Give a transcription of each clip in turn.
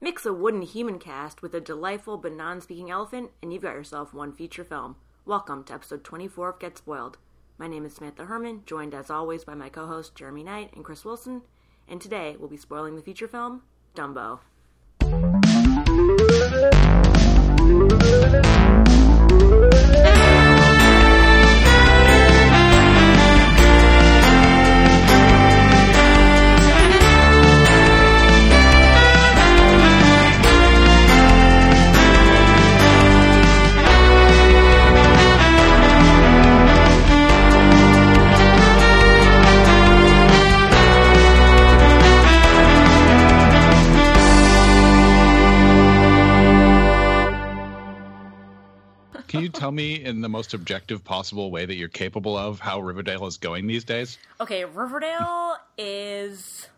Mix a wooden human cast with a delightful but non speaking elephant, and you've got yourself one feature film. Welcome to episode 24 of Get Spoiled. My name is Samantha Herman, joined as always by my co hosts Jeremy Knight and Chris Wilson, and today we'll be spoiling the feature film, Dumbo. Tell me in the most objective possible way that you're capable of how Riverdale is going these days? Okay, Riverdale is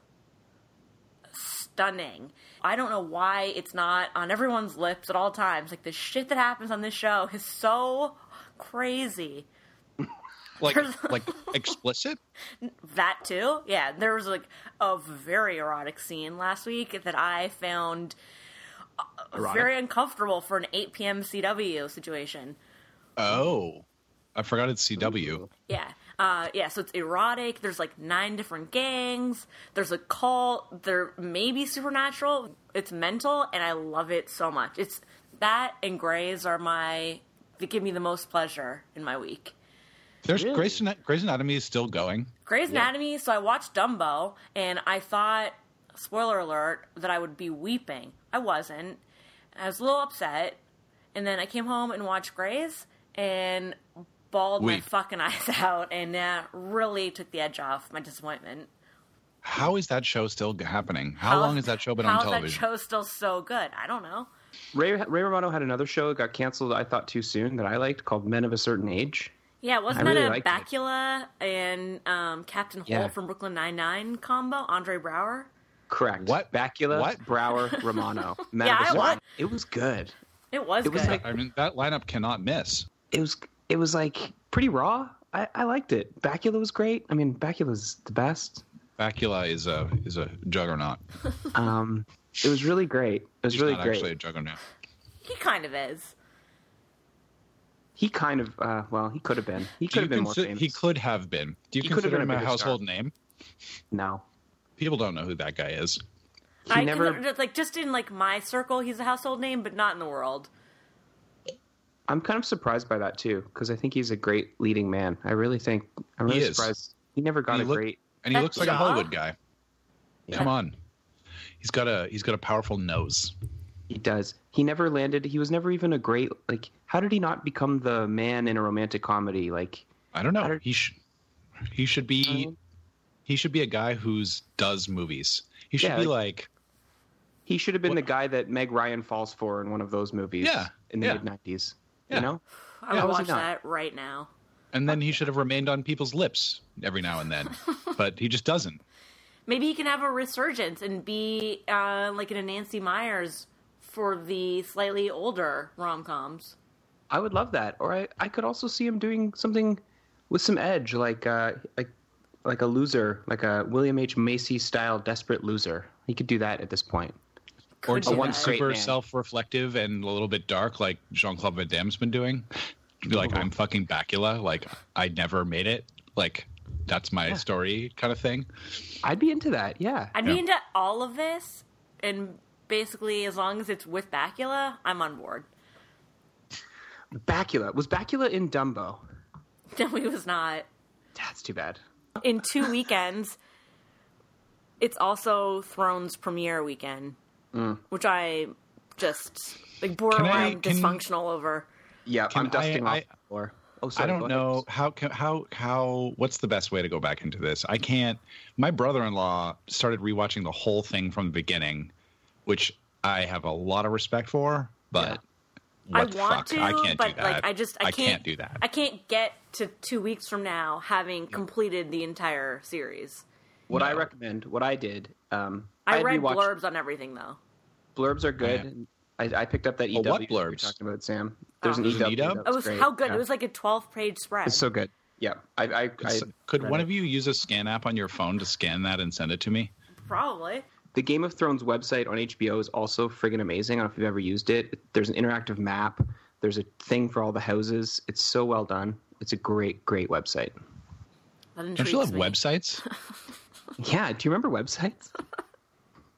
stunning. I don't know why it's not on everyone's lips at all times. Like the shit that happens on this show is so crazy. Like like explicit? That too, yeah. There was like a very erotic scene last week that I found uh, Erotic? very uncomfortable for an 8 p.m. CW situation. Oh. I forgot it's CW. Yeah. Uh, yeah, so it's erotic. There's like nine different gangs. There's a cult. There may be supernatural. It's mental, and I love it so much. It's that and Grey's are my. They give me the most pleasure in my week. There's Really? Grey's, Grey's Anatomy is still going. Grey's Anatomy. So I watched Dumbo, and I thought, spoiler alert, that I would be weeping. I wasn't. I was a little upset, and then I came home and watched Grey's, and bawled my fucking eyes out, and uh, really took the edge off my disappointment. How is that show still happening? How, long has that show been on how television? that show still so good? I don't know. Ray Ray Romano had another show that got canceled. I thought too soon that I liked called Men of a Certain Age. Yeah, wasn't I really that a liked it. Bakula and um, Captain Holt Yeah. from Brooklyn Nine Nine combo? Andre Braugher. Correct. What? Bakula, What? Brower, Romano. Men Yeah, of a I Certain wa- It was good. It was It was good. like- I mean, that lineup cannot miss. It was it was like pretty raw. I, I liked it. Bakula was great. I mean, Bakula's the best. Bakula is a is a juggernaut. Um, it was really great. It was He's really not great. actually a juggernaut. he kind of is. He kind of, uh, well, he could have been. He could have been more consi- famous. he could have been. Do you He consider been him a a bigger household name? No, People don't know who that guy is. he I never. consider- like just in like my circle, he's a household name, but not in the world. I'm kind of surprised by that too, because I think he's a great leading man. I really think. I'm really He is. surprised. He never got He a look- great. And he looks like a? Hollywood guy. Yeah. Come on. He's got a he's got a powerful nose. He does. He never landed. He was never even a great. Like, how did he not become the man in a romantic comedy? Like, I don't know. Did- He should he should be Um, he should be a guy who's does movies. He should Yeah, be like he should have been What- the guy that Meg Ryan falls for in one of those movies. Yeah, in the yeah. mid '90s. Yeah. You know, I Yeah, would watch that right now. and then he should have remained on people's lips every now and then. but he just doesn't. Maybe he can have a resurgence and be uh, like in a Nancy Meyers for the slightly older rom coms. I would love that. Or I, I could also see him doing something with some edge, like uh, like like a loser, like a William H Macy style desperate loser. He could do that at this point. Or Could one super self-reflective and a little bit dark, like Jean Claude Van Damme's been doing. Be like. I'm fucking Bakula. Like, I never made it. Like, that's my story, kind of thing. I'd be into that. Yeah. I'd Yeah. be into all of this, and basically, as long as it's with Bakula, I'm on board. Bakula was Bakula in Dumbo. No, he was not. That's too bad. In two weekends, it's also Thrones premiere weekend, Mm. which I just like borderline can- dysfunctional over. Yeah, Can I'm dusting I- off the floor. Oh, I don't know how can, how how what's the best way to go back into this. I can't. My brother-in-law started rewatching the whole thing from the beginning, which I have a lot of respect for, but what I the want fuck? to, I can't but do that. like I just I, can't do that. I can't get to two weeks from now having completed the entire series. What I recommend, what I did, um, I had read rewatched- blurbs on everything though. Blurbs are good. I, I picked up that Oh, EW what that you were blurbs? talking about, Sam. Oh. There's Oh. an There's an EW. EW? It was great. how good. Yeah. It was like a twelve page spread. It's so good. Yeah, I, I, I Could one it. of you use a scan app on your phone to scan that and send it to me? Probably. the Game of Thrones website on HBO is also friggin' amazing. I don't know if you've ever used it. There's an interactive map. There's a thing for all the houses. It's so well done. It's a great, great website. That Don't you intrigues love me. websites? Yeah, do you remember websites?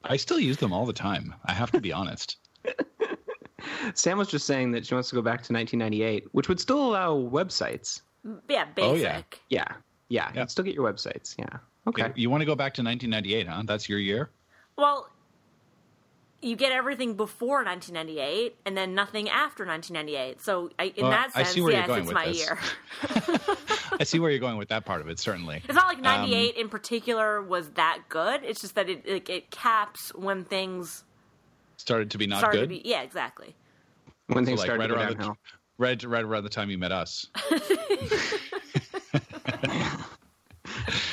I still use them all the time. I have to be honest. Sam was just saying that she wants to go back to 1998, which would still allow websites. Yeah, oh, basic. Oh, yeah. Yeah, yeah, you Yeah. still get your websites. Yeah, okay. You want to go back to 1998, huh? That's your year? Well, you get everything before 1998 and then nothing after 1998. So I, in Well, that I sense, see where you're yes, going it's my this. year. I see where you're going with that part of it, certainly. It's not like Um, 98 in particular was that good. It's just that it it, it caps when things Started to be not started good. be. Yeah, exactly. when So, things like started right to go around the downhill. right, right around the time you met us.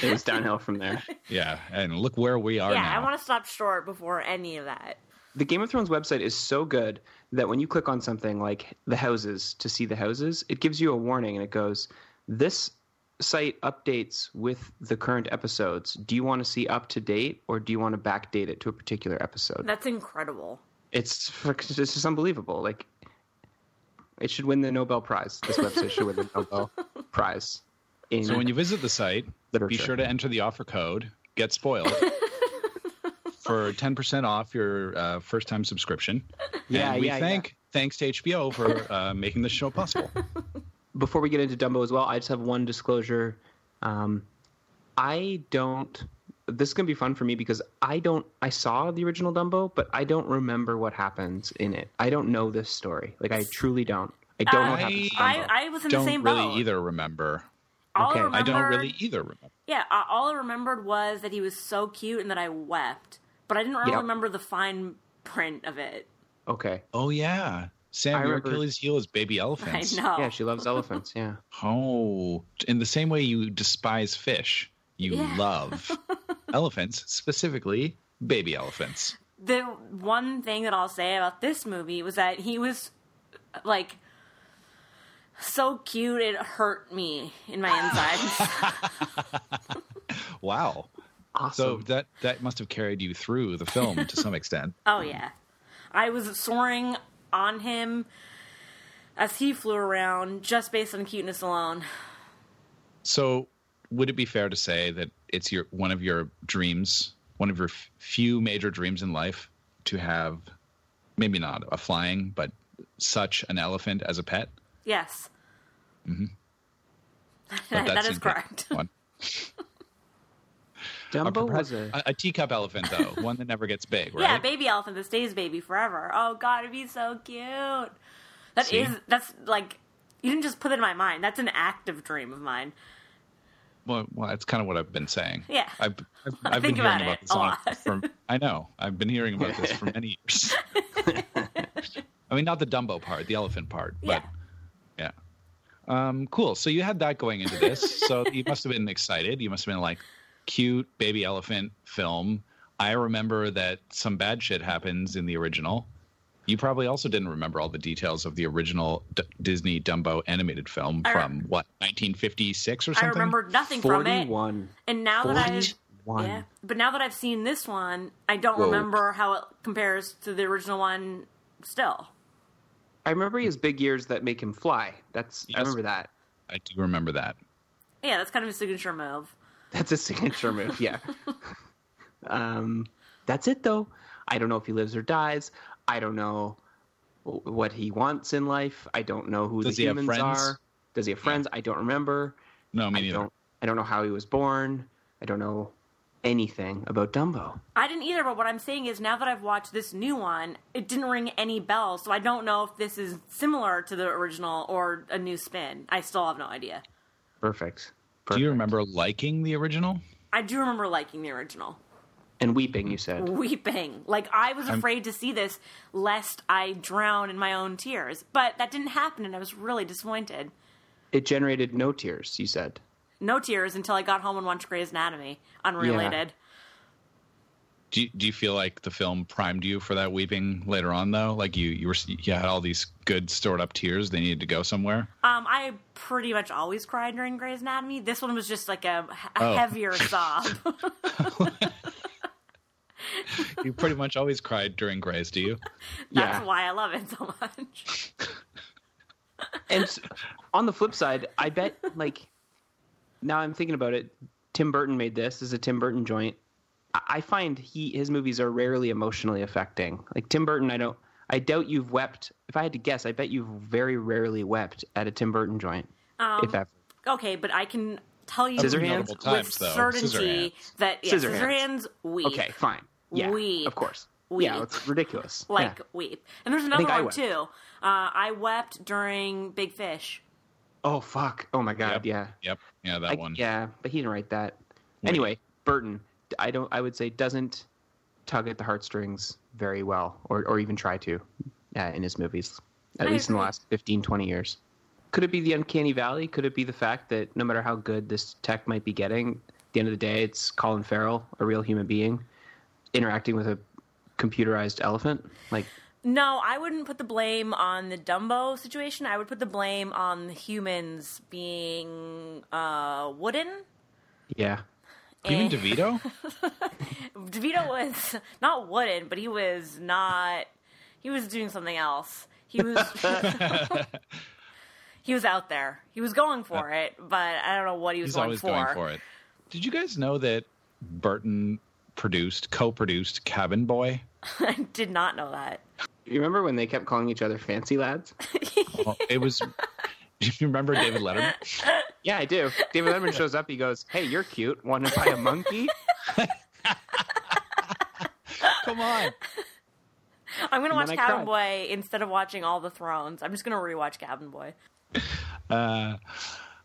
It was downhill from there. Yeah, and look where we are yeah, now. I want to stop short before any of that. The Game of Thrones website is so good that when you click on something like the houses to see the houses, it gives you a warning and it goes, "This site updates with the current episodes. Do you want to see up to date or do you want to backdate it to a particular episode?" That's incredible. It's it's just unbelievable. Like it should win the Nobel Prize. This website should win the Nobel Prize. In So when you visit the site, Literature. be sure to enter the offer code "Get Spoiled" for ten percent off your uh, first time subscription. Yeah, and we yeah, yeah. thank thanks to HBO for uh, making this show possible. before we get into Dumbo as well, I just have one disclosure. Um, I don't. This is gonna be fun for me because I don't. I saw the original Dumbo, but I don't remember what happens in it. I don't know this story. Like I truly don't. I don't know what happens. To I, I was in the don't same really boat. either remember. All Okay. I, I I don't really either remember. Yeah, uh, all I remembered was that he was so cute and that I wept, but I didn't really Yep. remember the fine print of it. okay. Oh yeah, Sam, I your remember- Achilles heel is baby elephants. I know. Yeah, she loves elephants. Yeah. Oh, in the same way you despise fish, you Yeah. love elephants, specifically baby elephants. the one thing that I'll say about this movie was that he was like so cute it hurt me in my insides. Wow. So that that must have carried you through the film to some extent. oh yeah. I was soaring on him as he flew around just based on cuteness alone. So, would it be fair to say that it's your one of your dreams, one of your f- few major dreams in life, to have maybe not a flying, but such an elephant as a pet? Yes. Mm-hmm. But that is correct. One. A, Dumbo perha- was a. a, a teacup elephant, though, one that never gets big, right? Yeah, baby elephant that stays baby forever. Oh god, it'd be so cute. That See? is that's like you didn't just put it in my mind. That's an active dream of mine. Well, well, that's kind of what I've been saying. Yeah. I've, I've, I I've think been hearing it about this a lot. from. I know. I've been hearing about this for many years. I mean, not the Dumbo part, the elephant part, but yeah. Um, cool. So you had that going into this. so you must have been excited. You must have been like, cute baby elephant film. I remember that some bad shit happens in the original. You probably also didn't remember all the details of the original D- Disney Dumbo animated film I re- from what 1956 or something. I something. remembered nothing from it. Forty-one. And now that I've Forty-one. yeah, but now that I've seen this one, I don't Whoa. remember how it compares to the original one. Still, I remember his big ears that make him fly. That's I remember that. I do remember that. yeah, that's kind of a signature move. That's a signature move. Yeah. um, that's it though. I don't know if he lives or dies. I don't know what he wants in life. I don't know who Does the he humans friends? are. Does he have friends? I don't remember. No, me I neither. don't. I don't know how he was born. I don't know anything about Dumbo. I didn't either, but what I'm saying is now that I've watched this new one, it didn't ring any bells, so I don't know if this is similar to the original or a new spin. I still have no idea. Perfect. Do you remember liking the original? I do remember liking the original. And weeping, you said. Weeping. Like, I was afraid to see this lest I drown in my own tears. But that didn't happen, and I was really disappointed. It generated no tears. You said. No tears until I got home and watched Grey's Anatomy, unrelated. Do you, do you feel like the film primed you for that weeping later on though? Like you you were you had all these good stored up tears. They needed to go somewhere. Um, I pretty much always cry during Grey's Anatomy. This one was just like a, a Oh. heavier sob. you pretty much always cried during Grace, do you? That's Yeah. why I love it so much. and s- on the flip side, I bet like now I'm thinking about it. Tim Burton made this. This is a Tim Burton joint. I- I find he his movies are rarely emotionally affecting. Like Tim Burton, I don't. I doubt you've wept. If I had to guess, I bet you've very rarely wept at a Tim Burton joint, Um, if ever. Okay, but I can tell you Scissorhands? with times, though. certainty Scissorhands. that yeah, Scissorhands. Scissorhands weep. Okay, fine. Yeah, Weep. of course. Weep. Yeah, it's ridiculous. like Yeah. weep. And there's another think I one too. Uh, I wept during Big Fish. Oh fuck! Oh my god! Yep. Yeah. Yep. Yeah, that I- one. Yeah, but he didn't write that. Anyway, Burton, I don't. I would say doesn't tug at the heartstrings very well, or or even try to, uh, in his movies. At I least in the last 15, 20 years. Could it be the uncanny valley? Could it be the fact that no matter how good this tech might be getting, at the end of the day, it's Colin Farrell, a real human being, interacting with a computerized elephant? Like, No, I wouldn't put the blame on the Dumbo situation. I would put the blame on the humans being uh, wooden. yeah, Even And- DeVito? DeVito was not wooden, but he was not. He was doing something else. He was. he was out there. He was going for it, but I don't know what he was He's going always for. going for it. Did you guys know that Burton produced, co-produced Cabin Boy? I did not know that. you remember when they kept calling each other fancy lads? Well, it was. Do you remember David Letterman? Yeah, I do. David Letterman shows up. He goes, "Hey, you're cute. Want to buy a monkey?" Come on. I'm gonna And watch then Cabin. Boy instead of watching All the Thrones. I'm just gonna rewatch Cabin Boy. Uh,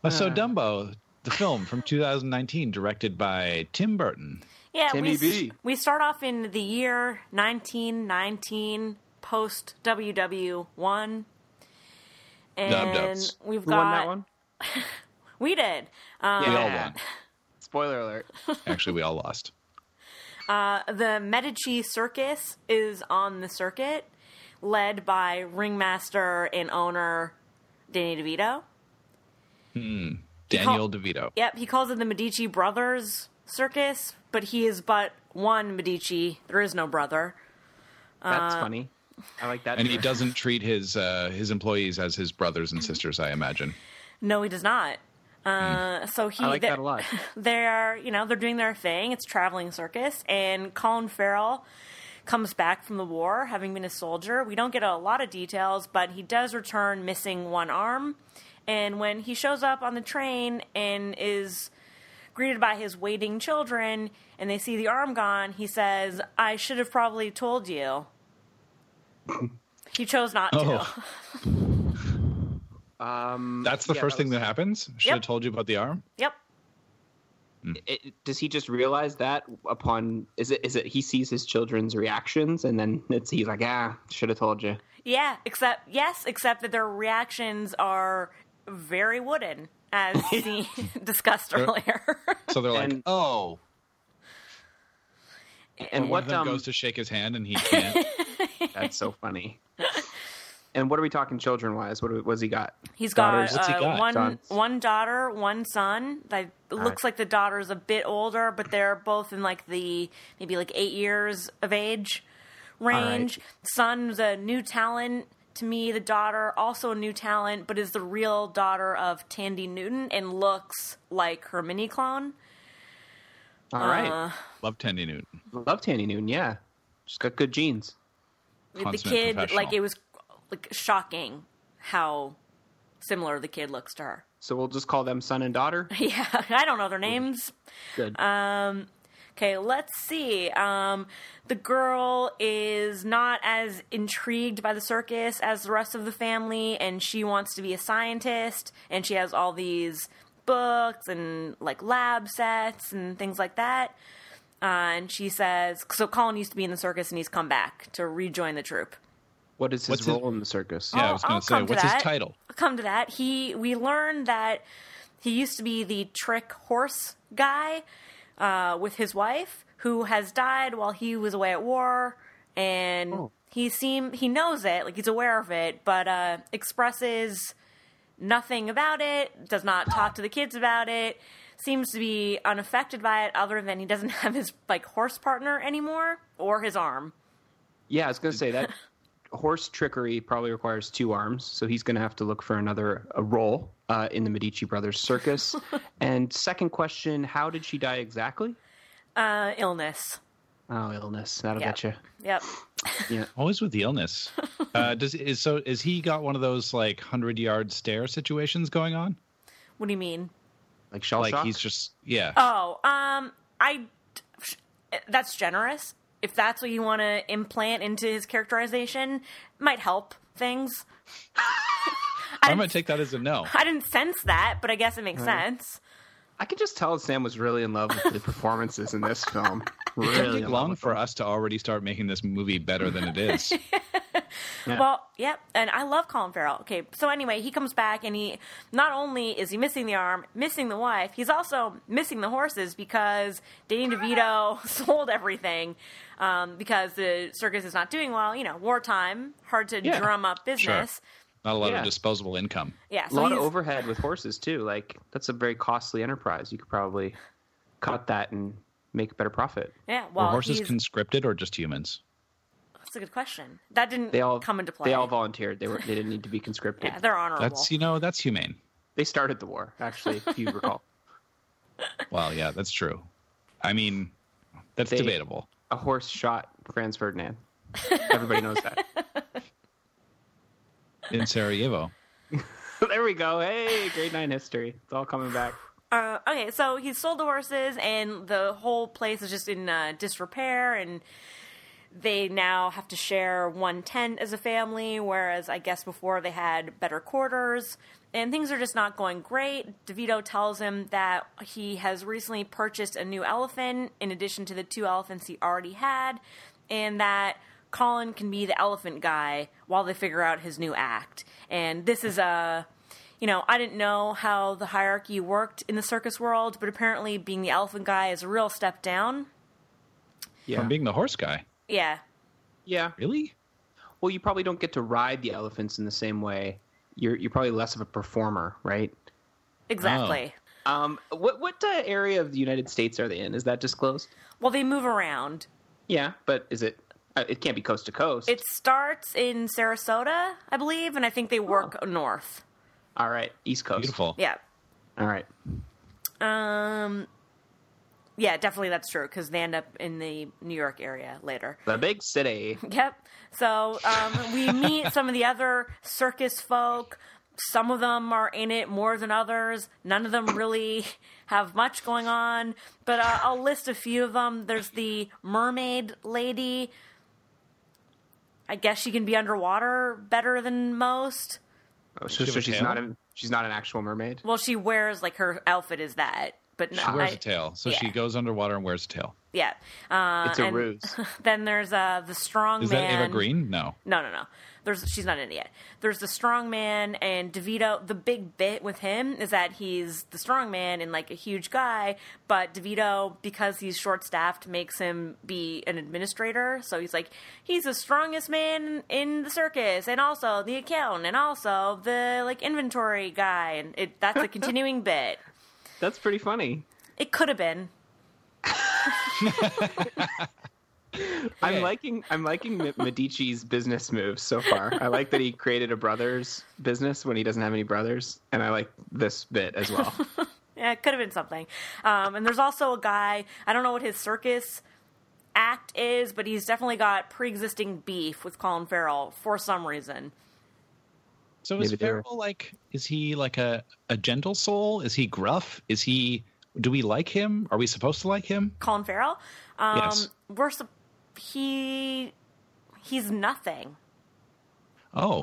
so Dumbo, the film from 2019, directed by Tim Burton. Yeah, Timmy we, s- B. we start off in the year 1919, post WW1. And Dub-dubs. we've Who got won that one? we did. Um, We all won. Spoiler alert. Actually, we all lost. the Medici Circus is on the circuit, led by ringmaster and owner Danny DeVito. Hmm. Daniel DeVito. Yep, he calls it the Medici Brothers Circus, but he is but one Medici. There is no brother. That's Uh, funny. I like that. And he doesn't treat his uh, his employees as his brothers and sisters, I imagine. No, he does not. Uh, so he I like they- that a lot. they're you know they're doing their thing. It's traveling circus, and Colin Farrell comes back from the war, having been a soldier. We don't get a lot of details, but he does return missing one arm. And when he shows up on the train and is greeted by his waiting children, and they see the arm gone, he says, "I should have probably told you." He chose not to. Oh. Um, That's the yeah, first that thing that happens. Should Yep. have told you about the arm. Yep. it, does he just realize that upon? Is it? Is it? He sees his children's reactions, and then it's he's like, ah, should have told you. Yeah, except yes, except that their reactions are very wooden, as we discussed earlier. So they're like, And- oh. And One what of them um, goes to shake his hand and he can't. That's so funny. And what are we talking children wise? What was he got? He's Daughters. got, What's he uh, got? one Sons. one daughter, one son. That it looks like the daughter's a bit older, but they're both in like the maybe like eight years of age range. Son's a new talent to me. The daughter also a new talent, but is the real daughter of Thandie Newton and looks like her mini clone. All right, Uh, Love Thandie Newton. love Thandie Newton. Yeah, she's got good genes. The kid like it was like shocking how similar the kid looks to her. So we'll just call them son and daughter. Yeah, I don't know their names. Good. Okay, let's see. Um, the girl is not as intrigued by the circus as the rest of the family, and she wants to be a scientist, and she has all these books and like lab sets and things like that. Uh, and she says, so Colin used to be in the circus and he's come back to rejoin the troupe. what is his what's his- role in the circus? Yeah, I I'll- was going to say, come to what's his title? I'll come to that. He we learned that he used to be the trick horse guy uh, with his wife, who has died while he was away at war, and Oh. he seem he knows it, like he's aware of it, but uh, expresses nothing about it. Does not talk to the kids about it. Seems to be unaffected by it, other than he doesn't have his like horse partner anymore or his arm. Yeah, I was gonna say that horse trickery probably requires two arms, so he's gonna have to look for another a role uh, in the Medici brothers circus. and second question: How did she die exactly? Uh, illness. Oh, illness. That'll Yep. get you. Yep. Yeah. Always with the illness. Uh, does is so is he got one of those like hundred yard stare situations going on? What do you mean? Like shell like shock? he's just yeah. Oh, um, I. That's generous. If that's what you want to implant into his characterization, might help things. I I'm gonna take that as a no. I didn't sense that, but I guess it makes sense. I could just tell Sam was really in love with the performances in this film. It Really took long for us to already start making this movie better than it is. Yeah. Well, yep, and I love Colin Farrell. Okay, so anyway, he comes back and he not only is he missing the arm, missing the wife, he's also missing the horses because Danny DeVito sold everything um, because the circus is not doing well. You know, wartime, hard to Yeah, drum up business. Not a lot Yeah. of disposable income. Yeah, a so lot of overhead with horses too. Like that's a very costly enterprise. You could probably cut that and make a better profit. Yeah, Were well, horses he's, conscripted or just humans? That's a good question. That didn't They all come into play. They all volunteered. They were they didn't need to be conscripted. yeah, they're honorable. That's you know that's humane. They started the war, actually, if you recall. Well, yeah, that's true. I mean, that's They- debatable. A horse shot Franz Ferdinand. Everybody knows that. In Sarajevo, there we go. Hey, grade nine history. It's all coming back. Uh, okay, so he sold the horses, and the whole place is just in uh, disrepair, and they now have to share one tent as a family, whereas I guess before they had better quarters, and things are just not going great. DeVito tells him that he has recently purchased a new elephant in addition to the two elephants he already had, and that Colin can be the elephant guy while they figure out his new act. And this is a you know, I didn't know how the hierarchy worked in the circus world, but apparently being the elephant guy is a real step down. Yeah. from being the horse guy. Yeah. yeah. Really? Well, you probably don't get to ride the elephants in the same way. You're you're probably less of a performer, right? Exactly. Um, what what uh, area of the United States are they in? Is that disclosed? Well, they move around. Yeah, but is it? Uh, it can't be coast to coast. It starts in Sarasota, I believe, and I think they work north. all right, East Coast. Beautiful. Yeah. All right. Um yeah, definitely that's true because they end up in the New York area later. The big city. Yep. So um, we meet some of the other circus folk. Some of them are in it more than others. None of them really have much going on. But uh, I'll list a few of them. There's the mermaid lady. I guess she can be underwater better than most. Oh, so, have so she's tail? not an she's not an actual mermaid. Well, she wears like her outfit is that, but no, She wears I- a tail, so she goes underwater and wears a tail. Yeah. Uh, It's a and ruse. Then there's uh, the strong Is man. that Eva Green? No. No, no, no. There's she's not in it yet. There's the strong man and DeVito. The big bit with him is that he's the strong man and like a huge guy, but DeVito, because he's short staffed, makes him be an administrator. So he's like he's the strongest man in the circus, and also the accountant, and also the like inventory guy, and it that's a continuing bit. That's pretty funny. It could have been. I'm liking I'm liking Medici's business moves so far. I like that he created a brothers business when he doesn't have any brothers, and I like this bit as well. Yeah, it could have been something. Um, and there's also a guy, I don't know what his circus act is, but he's definitely got pre existing beef with Colin Farrell for some reason. So is Maybe they're- Farrell like? Is he like a a gentle soul? Is he gruff? Is he? Do we like him? Are we supposed to like him? Colin Farrell? Um, Yes. We're sup- he he's nothing. Oh,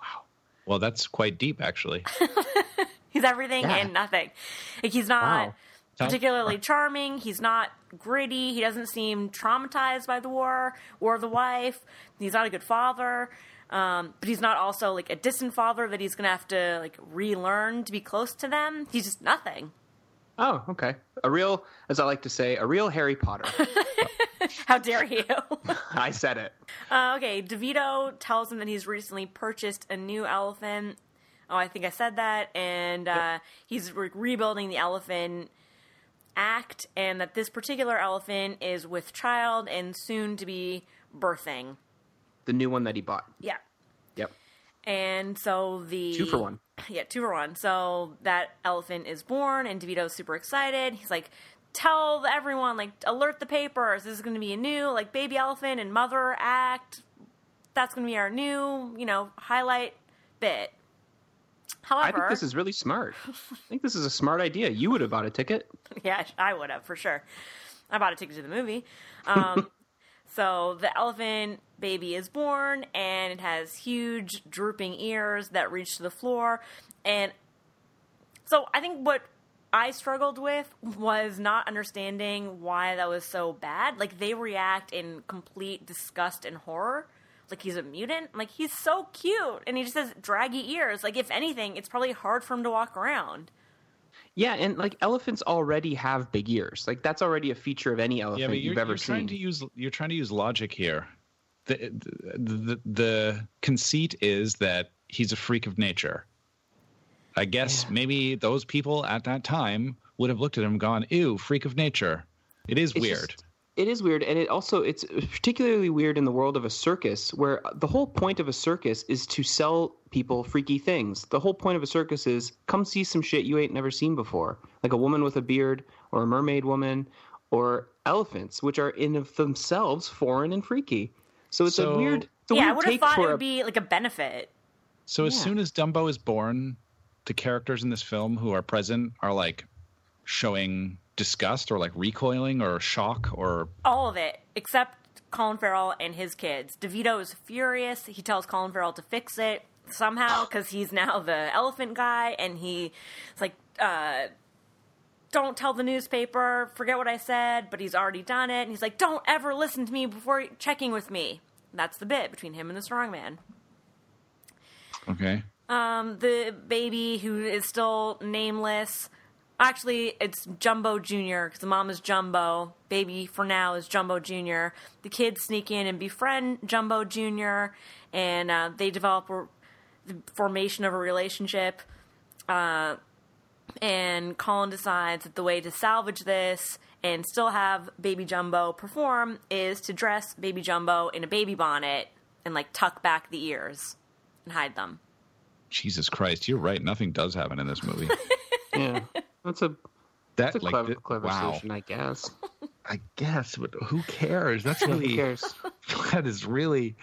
Wow. well, that's quite deep, actually. He's everything Yeah. and nothing. Like he's not Wow. Particularly charming. He's not gritty. He doesn't seem traumatized by the war or the wife. He's not a good father. Um, but he's not also like a distant father that he's gonna have to like relearn to be close to them. He's just nothing. Oh, okay. A real, as I like to say, a real Harry Potter. How dare you? I said it. Uh, okay, DeVito tells him that he's recently purchased a new elephant. Oh, I think I said that. And uh, he's re- rebuilding the elephant act, and that this particular elephant is with child and soon to be birthing. The new one that he bought. Yeah. Yep. And so the Two for one. Yeah, two for one. So that elephant is born, and DeVito's super excited. He's like, "Tell everyone, like, alert the papers. This is going to be a new like baby elephant and mother act. That's going to be our new, you know, highlight bit." However, I think this is really smart. I think this is a smart idea. You would have bought a ticket. Yeah, I would have for sure. I bought a ticket to the movie. Um, so the elephant baby is born, and it has huge drooping ears that reach to the floor. And so I think what I struggled with was not understanding why that was so bad. Like they react in complete disgust and horror. Like he's a mutant. Like he's so cute, and he just has draggy ears. Like if anything, it's probably hard for him to walk around. Yeah, and like elephants already have big ears. Like that's already a feature of any elephant Yeah, you've ever you're trying seen. to use you're trying to use logic here. The, the the conceit is that he's a freak of nature. I guess Yeah. maybe those people at that time would have looked at him and gone, "Ew, freak of nature." It is It's weird. just- it is weird, and it also it's particularly weird in the world of a circus, where the whole point of a circus is to sell people freaky things. The whole point of a circus is come see some shit you ain't never seen before, like a woman with a beard, or a mermaid woman, or elephants, which are in of themselves foreign and freaky. So it's So- a weird. It's a yeah, I would have thought it would a- be like a benefit. So as Yeah. soon as Dumbo is born, the characters in this film who are present are like showing disgust or like recoiling or shock or all of it except Colin Farrell and his kids. DeVito is furious. He tells Colin Farrell to fix it somehow because he's now the elephant guy, and he's like, uh, "Don't tell the newspaper. Forget what I said." But he's already done it, and he's like, "Don't ever listen to me before checking with me." That's the bit between him and the strongman. okay. Um, the baby who is still nameless. Actually, it's Jumbo Jr. because the mom is Jumbo. Baby for now is Jumbo Jr. The kids sneak in and befriend Jumbo Jr. and uh, they develop a, the formation of a relationship. Uh, and Colin decides that the way to salvage this and still have Baby Jumbo perform is to dress Baby Jumbo in a baby bonnet and like tuck back the ears and hide them. Jesus Christ, you're right. Nothing does happen in this movie. yeah, that's a That that's a like clever, the- clever wow. solution, I guess. I guess, but who cares? That's Who really cares? that is really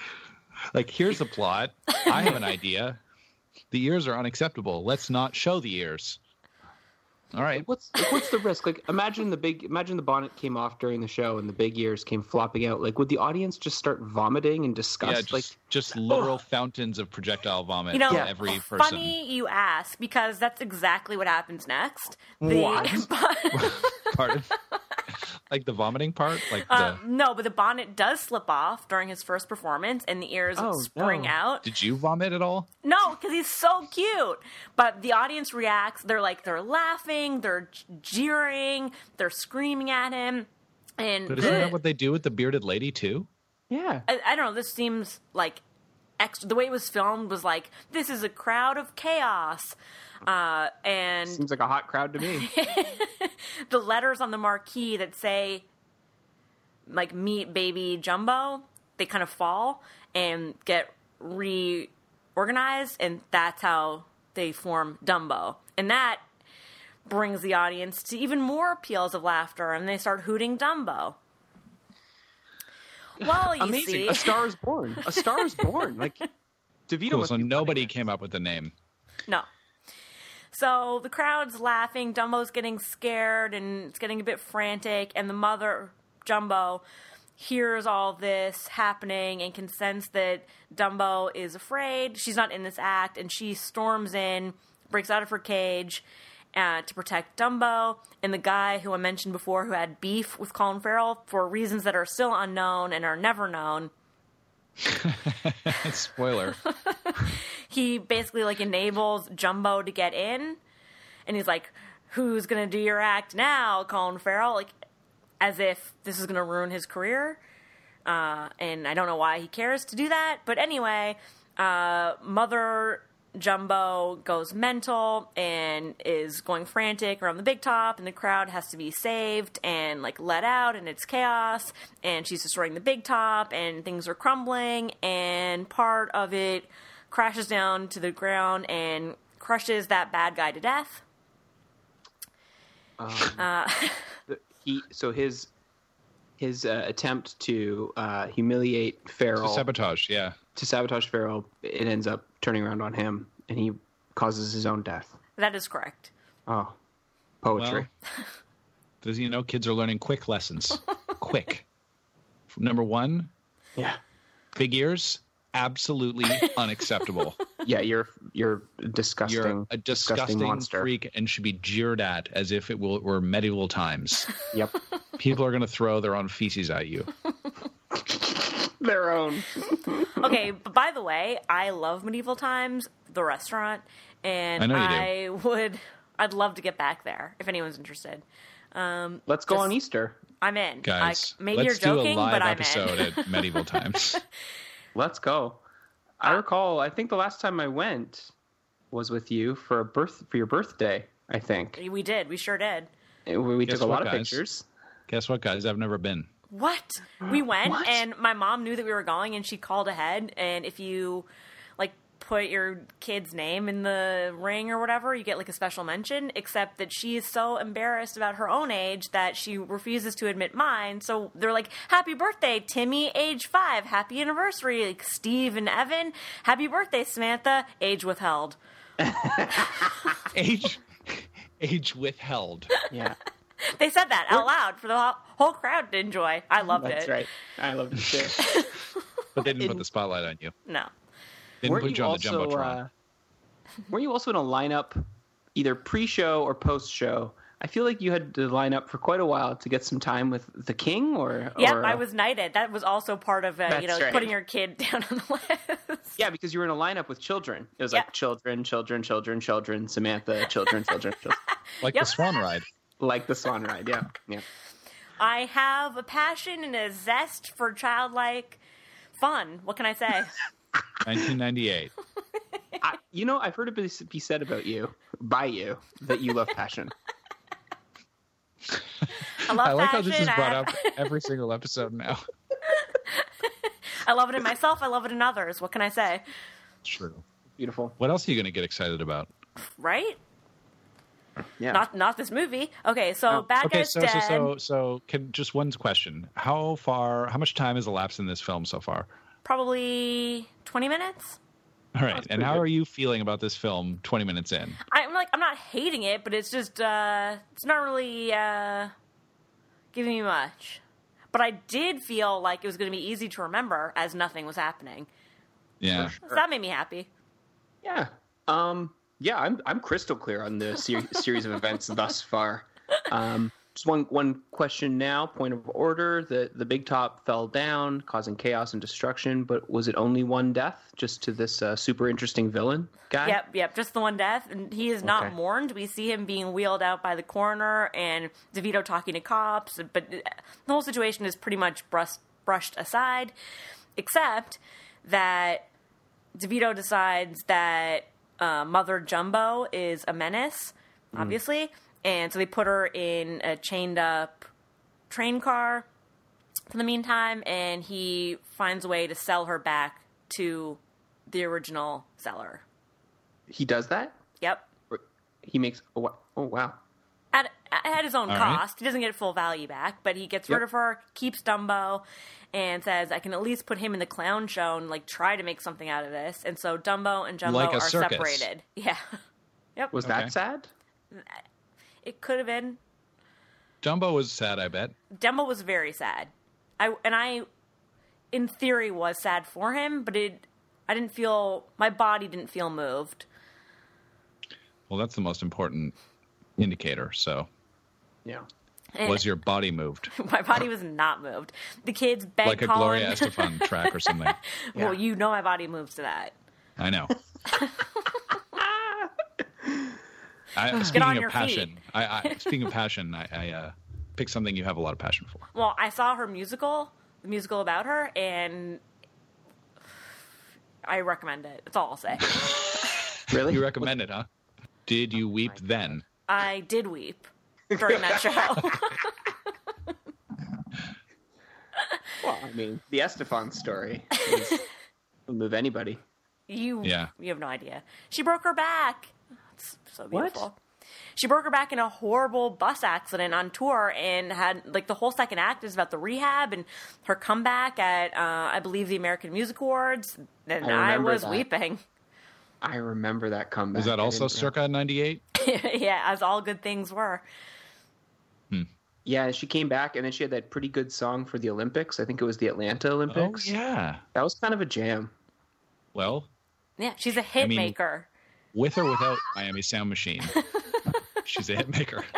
like here's the plot. I have an idea. The ears are unacceptable. Let's not show the ears. All right. What's like, what's the risk? Like, imagine the big, imagine the bonnet came off during the show and the big ears came flopping out. Like, would the audience just start vomiting in disgust? Yeah, just, like, just literal fountains of projectile vomit You know, from every person. funny you ask because that's exactly what happens next. The, What? but- Pardon? Like the vomiting part? Like the uh, no, but the bonnet does slip off during his first performance, and the ears Oh, spring no. out. Did you vomit at all? No, because he's so cute. But the audience reacts. They're like they're laughing, they're jeering, they're screaming at him, and But isn't the- that what they do with the bearded lady too? yeah, I, I don't know. This seems like extra. The way it was filmed was like this is a crowd of chaos, uh, and seems like a hot crowd to me. the letters on the marquee that say like meet baby jumbo they kind of fall and get reorganized and that's how they form dumbo and that brings the audience to even more peals of laughter and they start hooting dumbo well you Amazing. see A star is born. A star is born. Like, DeVito Cool. must So be nobody loving came up with the name. No. So the crowd's laughing, Dumbo's getting scared and it's getting a bit frantic, and the mother, Jumbo, hears all this happening and can sense that Dumbo is afraid. She's not in this act, and she storms in, breaks out of her cage uh, to protect Dumbo. And the guy who I mentioned before, who had beef with Colin Farrell for reasons that are still unknown and are never known, Spoiler. he basically like enables Jumbo to get in, and he's like, "Who's gonna do your act now, Colin Farrell?" Like, as if this is gonna ruin his career. Uh, and I don't know why he cares to do that, but anyway, uh, Mother Jumbo goes mental and is going frantic around the big top, and the crowd has to be saved and like let out, and it's chaos. And she's destroying the big top, and things are crumbling, and part of it crashes down to the ground and crushes that bad guy to death. Um, Uh, he so his his uh, attempt to uh, humiliate Farrell To sabotage, yeah. to sabotage Farrell, it ends up turning around on him, and he causes his own death. that is correct. Oh, poetry. Well, does you know kids are learning quick lessons. quick. Number one, yeah, big ears, absolutely unacceptable. yeah. You're you're disgusting. You're a disgusting, monster. freak and should be jeered at as if it will, were medieval times. Yep, People are going to throw their own feces at you. their own. Okay, but by the way, I love medieval times, the restaurant, and I know you do. I would, I'd love to get back there if anyone's interested. Um, let's go Just- on Easter. I'm in. Guys, I, maybe let's you're joking, do a live but I'm episode in. at medieval times. Let's go. I uh, recall. I think the last time I went was with you for a birth for your birthday. I think we did. We sure did. we, we took a lot what, of guys? pictures. Guess what, guys? I've never been. What? We went, What? and my mom knew that we were going, and she called ahead. And if you like put your kid's name in the ring or whatever, you get like a special mention. Except that she is so embarrassed about her own age that she refuses to admit mine. So they're like, "Happy birthday, Timmy, age five. Happy anniversary, like Steve and Evan. Happy birthday, Samantha, age withheld." Age, age withheld. Yeah, They said that out loud for the whole- whole crowd to enjoy. I loved that's it. That's right. I loved it too. But they didn't In- put the spotlight on you. No. Didn't Weren't put you, on the also, jumbotron. uh, were you also in a lineup, either pre-show or post-show? I feel like you had to line up for quite a while to get some time with the king, or yeah, or, I was knighted. That was also part of uh, you know right. putting your kid down on the list. Yeah, because you were in a lineup with children. It was Yeah. like children, children, children, children, Samantha, children, children, children. like yep. the swan ride. Like the swan ride. Yeah, yeah. I have a passion and a zest for childlike fun. What can I say? 1998. I, you know, I've heard it be- be said about you, by you, that you love passion. I love I like how this is brought up every single episode now. I love it in myself. I love it in others. What can I say? True. Beautiful. What else are you going to get excited about? Right? Yeah. Not not this movie. Okay, so Oh, bad okay, guy's so dead. so so so can just one question. How far how much time has elapsed in this film so far? Probably twenty minutes. All right. And how good. are you feeling about this film 20 minutes in? I'm like I'm not hating it, but it's just uh it's not really uh giving me much. But I did feel like it was going to be easy to remember as nothing was happening. Yeah. So that made me happy. Yeah. Um. Yeah, I'm I'm crystal clear on the ser- series of events thus far. Um. Just one one question now. Point of order: the the big top fell down, causing chaos and destruction. But was it only one death, just to this uh, super interesting villain guy? Yep, yep, just the one death, and he is not Okay. mourned. We see him being wheeled out by the coroner, and DeVito talking to cops, but the whole situation is pretty much brushed brushed aside, except that DeVito decides that uh, Mother Jumbo is a menace, obviously, and so they put her in a chained up train car for the meantime, and he finds a way to sell her back to the original seller. He does that. Yep. He makes. Oh, oh wow. At, at his own All right. cost. He doesn't get full value back, but he gets Yep. rid of her, keeps Dumbo, and says, I can at least put him in the clown show and like try to make something out of this. And so Dumbo and Jumbo Like a are circus. separated. Yeah. Yep. Was Okay. that sad? it could have been. Dumbo was sad, I bet. Dumbo was very sad. I and I in theory was sad for him, but it I didn't feel my body didn't feel moved. Well, that's the most important indicator. So, Yeah. And was your body moved my body was not moved. The kids begged like a Colin. Gloria Estefan track or something? Well, you know my body moves to that. I know. I, speaking of passion, I, I speaking of passion, I, I uh, picked something you have a lot of passion for. Well, I saw her musical, the musical about her, and I recommend it. That's all I'll say. Really? You recommend it, huh? Did you weep Oh my then? I did weep during that show. well, I mean, the Estefan story is, will move anybody. you, Yeah. you have no idea. She broke her back. It's so What? beautiful. She broke her back in a horrible bus accident on tour and had like the whole second act is about the rehab and her comeback at uh, I believe the American Music Awards. And I I, was that. weeping. I remember that comeback. Was that also circa 98? yeah, as all good things were. Yeah, she came back and then she had that pretty good song for the Olympics. I think it was the Atlanta Olympics. Oh, Olympics. yeah. That was kind of a jam. Well, Yeah, she's a hit mean- maker. with or without Miami Sound Machine, she's a hit maker.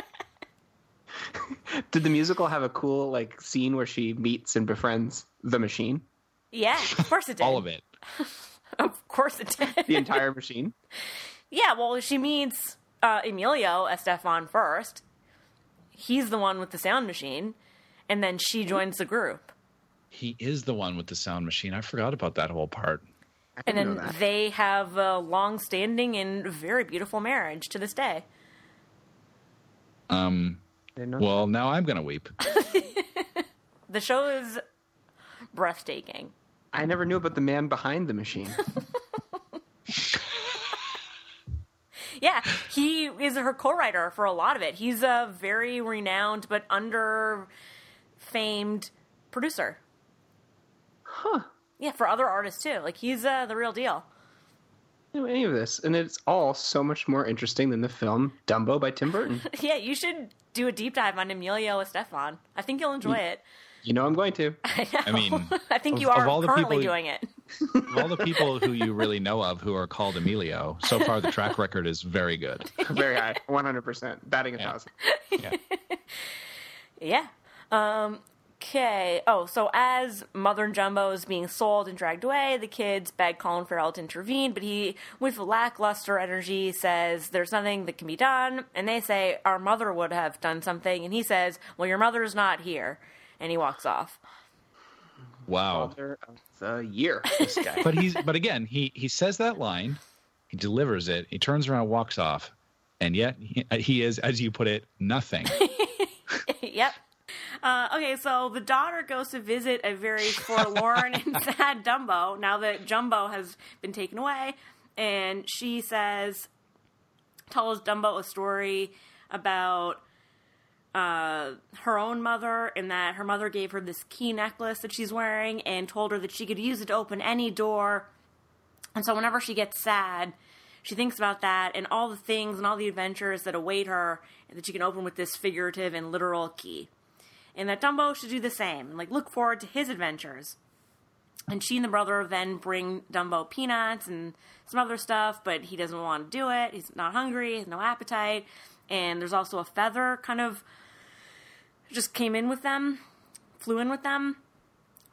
Did the musical have a cool like scene where she meets and befriends the machine? Yeah, of course it did. All of it. Of course it did. The entire machine? Yeah, well, she meets uh, Emilio Estefan first. He's the one with the sound machine, and then she joins the group. He is the one with the sound machine. I forgot about that whole part. And then they have a long-standing and very beautiful marriage to this day. Um, I didn't well, now I'm going to weep. The show is breathtaking. I never knew about the man behind the machine. Yeah, he is her co-writer for a lot of it. He's a very renowned but under-famed producer. huh. Yeah, for other artists too. Like he's uh, the real deal. Know any of this, and it's all so much more interesting than the film Dumbo by Tim Burton. Yeah, you should do a deep dive on Emilio Estefan. I think you'll enjoy it. You know I'm going to. I, know. I mean, I think of- you are all currently people- doing it. Of all the people who you really know of who are called Emilio, so far the track record is very good. Very high, 100%, batting a Yeah. thousand. Yeah. Yeah. Um. Okay. Oh, so as Mother and Jumbo is being sold and dragged away, the kids beg Colin Farrell to intervene, but he, with lackluster energy, says there's nothing that can be done. And they say our mother would have done something, and he says, "Well, your mother's not here," and he walks off. Wow. Father of the year, this guy. But he's but again, he he says that line, he delivers it, he turns around, walks off, and yet he, he is, as you put it, nothing. yep. Uh, okay, so the daughter goes to visit a very forlorn and sad Dumbo now that Jumbo has been taken away, and she says, tells Dumbo a story about uh, her own mother, and that her mother gave her this key necklace that she's wearing, and told her that she could use it to open any door. And so, whenever she gets sad, she thinks about that and all the things and all the adventures that await her that she can open with this figurative and literal key. And that Dumbo should do the same, like look forward to his adventures. And she and the brother then bring Dumbo peanuts and some other stuff, but he doesn't want to do it. He's not hungry, has no appetite. And there's also a feather kind of just came in with them, flew in with them,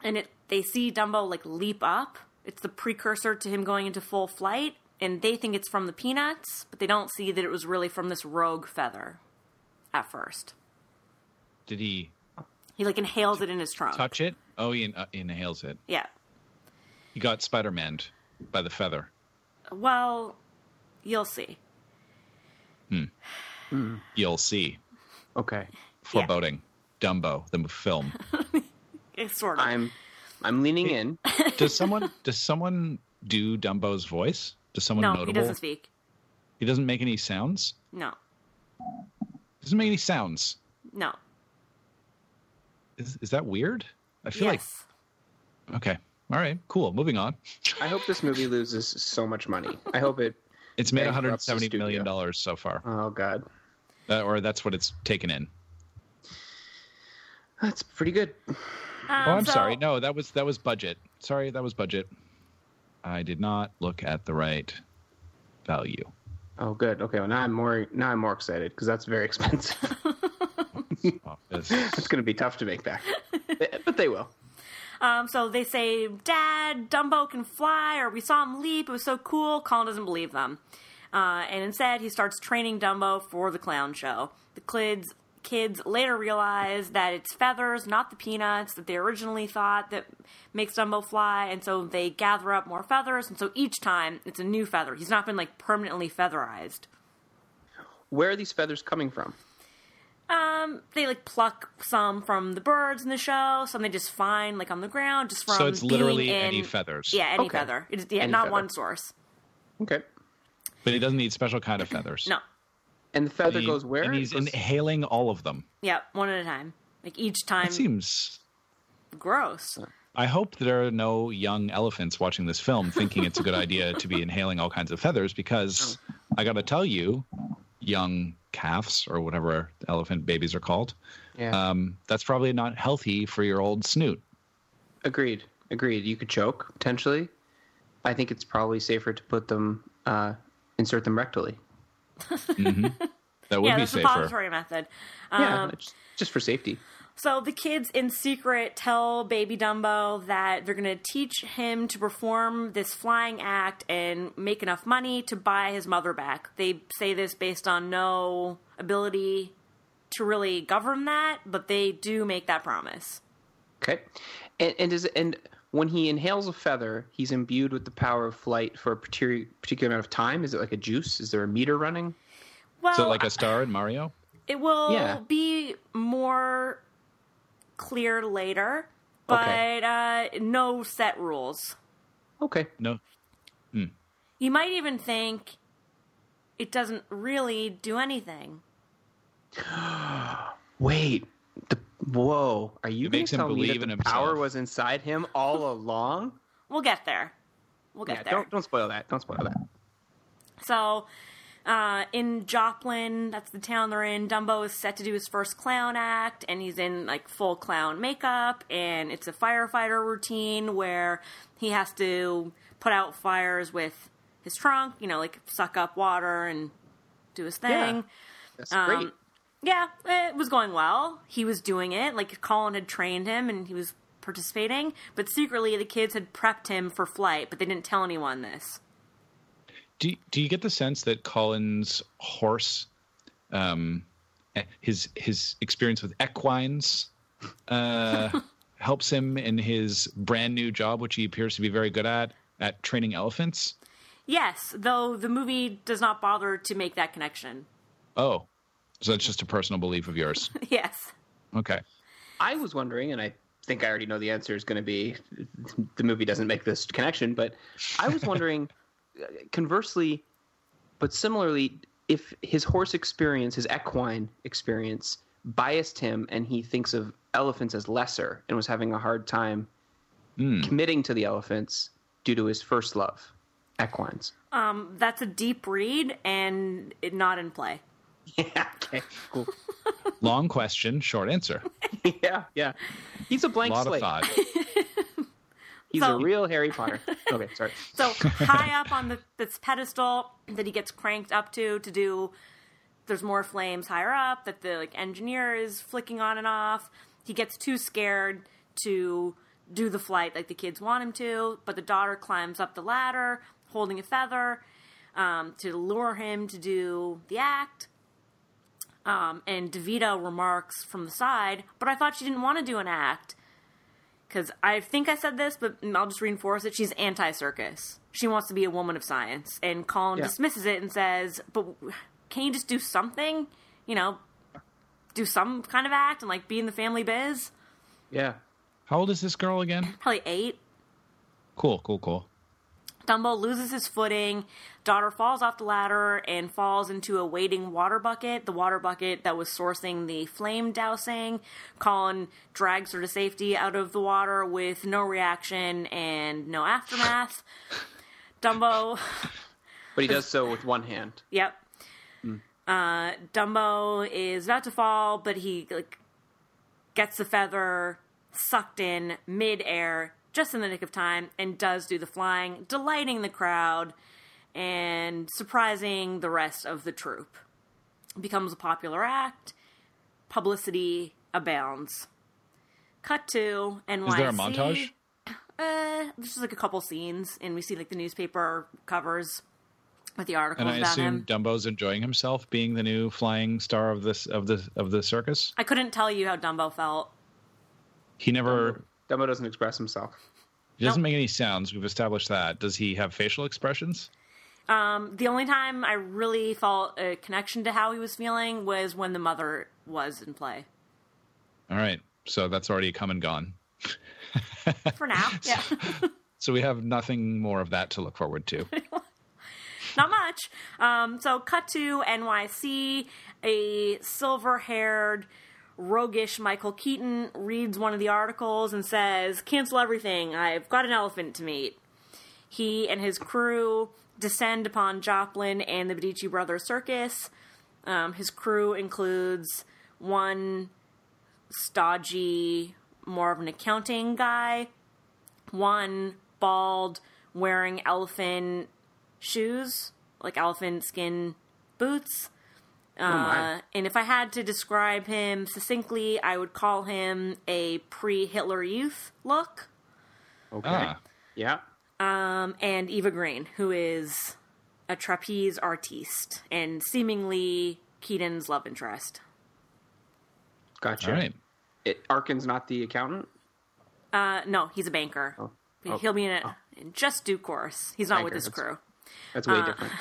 and it they see Dumbo like leap up. It's the precursor to him going into full flight, and they think it's from the peanuts, but they don't see that it was really from this rogue feather at first. Did he He like inhales it in his trunk. touch it? Oh, he in, uh, inhales it. Yeah. He got Spider Man by the feather. Well, you'll see. Mm. You'll see. Okay. Foreboding. Dumbo, the film. It's sort of. I'm I'm leaning in. Does someone does someone do Dumbo's voice? Does someone no, notable? he doesn't speak. He doesn't make any sounds. No, Doesn't make any sounds. no. Is is that weird? I feel yes. like okay. All right, cool. Moving on. I hope this movie loses so much money. I hope it. It's made 170 million dollars so far, Oh God, uh, or that's what it's taken in. that's pretty good. Oh, Um, I'm so- sorry. No, that was that was budget. Sorry, that was budget. I did not look at the right value. Oh, good. Okay, well now I'm more now I'm more excited because that's very expensive. Oh, it's going to be tough to make back, but they will. Um, so they say, Dad, Dumbo can fly, or we saw him leap. It was so cool. Colin doesn't believe them. Uh, and instead, he starts training Dumbo for the clown show. The kids, kids later realize that it's feathers, not the peanuts that they originally thought that makes Dumbo fly, and so they gather up more feathers, and so each time it's a new feather. He's not been like permanently featherized. Where are these feathers coming from? Um, they like pluck some from the birds in the show, some they just find like on the ground, just from. So it's being literally in- any feathers. Yeah, any Okay. feather. It's yeah, Any not feather. one source. Okay. But he doesn't need special kind of feathers. No. And the feather He- goes where? And he's goes- inhaling all of them. Yeah, one at a time. Like each time. It seems. gross. I hope there are no young elephants watching this film thinking it's a good idea to be inhaling all kinds of feathers because I got to tell you, young calves or whatever elephant babies are called, yeah. um, that's probably not healthy for your old snoot. Agreed. Agreed. You could choke potentially. I think it's probably safer to put them, uh, insert them rectally. That would yeah, be the safer. suppository method. Yeah, Um, it's just for safety. So the kids in secret tell baby Dumbo that they're going to teach him to perform this flying act and make enough money to buy his mother back. They say this based on no ability to really govern that, but they do make that promise. Okay. And and is and when he inhales a feather, he's imbued with the power of flight for a particular particular amount of time. Is it like a juice? Is there a meter running? Well, So, like a star in Mario? it will Yeah. be more clear later, but Okay. uh, no set rules. Okay. No. You might even think it doesn't really do anything. Wait. The whoa. Are you It going to him tell me believe that in the power was inside him all along? We'll get there. We'll get yeah. there. Don't don't spoil that. Don't spoil that. So, uh, in Joplin, that's the town they're in, Dumbo is set to do his first clown act, and he's in like full clown makeup, and it's a firefighter routine where he has to put out fires with his trunk, you know, like suck up water and do his thing. Yeah. That's Um, great. Yeah, it was going well. He was doing it. Like Colin had trained him and he was participating, but secretly the kids had prepped him for flight, but they didn't tell anyone this. Do do you get the sense that Colin's horse, um, eh, his his experience with equines, uh, helps him in his brand new job, which he appears to be very good at, at training elephants? Yes, though the movie does not bother to make that connection. Oh, so that's just a personal belief of yours. yes. Okay. I was wondering, and I think I already know the answer is going to be the movie doesn't make this connection, but I was wondering, uh, conversely, but similarly, if his horse experience, his equine experience, biased him and he thinks of elephants as lesser and was having a hard time committing to the elephants due to his first love, equines. Um, that's a deep read and not in play. Yeah, okay, cool. Long question, short answer. yeah, yeah. He's a A blank lot slate. of thought. He's So- a real Harry Potter. Okay, sorry. So high up on the, this pedestal that he gets cranked up to to do. There's more flames higher up that the like engineer is flicking on and off. He gets too scared to do the flight like the kids want him to, but the daughter climbs up the ladder holding a feather um, to lure him to do the act. Um, and DeVito remarks from the side, but I thought she didn't want to do an act because I think I said this, but I'll just reinforce it. She's anti-circus. She wants to be a woman of science, and Colin Yeah. dismisses it and says, "But can you just do something? You know, do some kind of act and like be in the family biz?" Yeah. How old is this girl again? Probably eight. Cool, cool, cool. Dumbo loses his footing. Daughter falls off the ladder and falls into a waiting water bucket, the water bucket that was sourcing the flame dousing. Colin drags her to safety out of the water with no reaction and no aftermath. Dumbo, But he does so with one hand. yep. Uh, Dumbo is about to fall, but he like gets the feather sucked in mid-air just in the nick of time and does do the flying, delighting the crowd and surprising the rest of the troupe. Becomes a popular act. Publicity abounds. Cut to NYC. Is there a montage? Uh, there's just like a couple scenes, and we see like the newspaper covers. with the articles And I about assume him. Dumbo's enjoying himself being the new flying star of this of the of the circus. I couldn't tell you how Dumbo felt. He never Dumbo doesn't express himself. he doesn't Nope. make any sounds. We've established that. Does he have facial expressions? Um, the only time I really felt a connection to how he was feeling was when the mother was in play. All right. So that's already come and gone. For now, yeah, So we have nothing more of that to look forward to. not much. Um, so cut to NYC. A silver-haired, roguish Michael Keaton reads one of the articles and says, "Cancel everything. I've got an elephant to meet." He and his crew descend upon Joplin and the Medici Brothers Circus. Um, his crew includes one stodgy, more of an accounting guy, one bald, wearing elephant shoes, like elephant skin boots. Uh, my. and if I had to describe him succinctly, I would call him a pre Hitler Youth look. Okay. Ah. Yeah. Um, and Eva Green, who is a trapeze artiste and seemingly Keaton's love interest. Gotcha. All right. It, Arkin's not the accountant. Uh, no, he's a banker. Oh. He'll be in it in just due course. He's not with his crew. That's Uh, way different.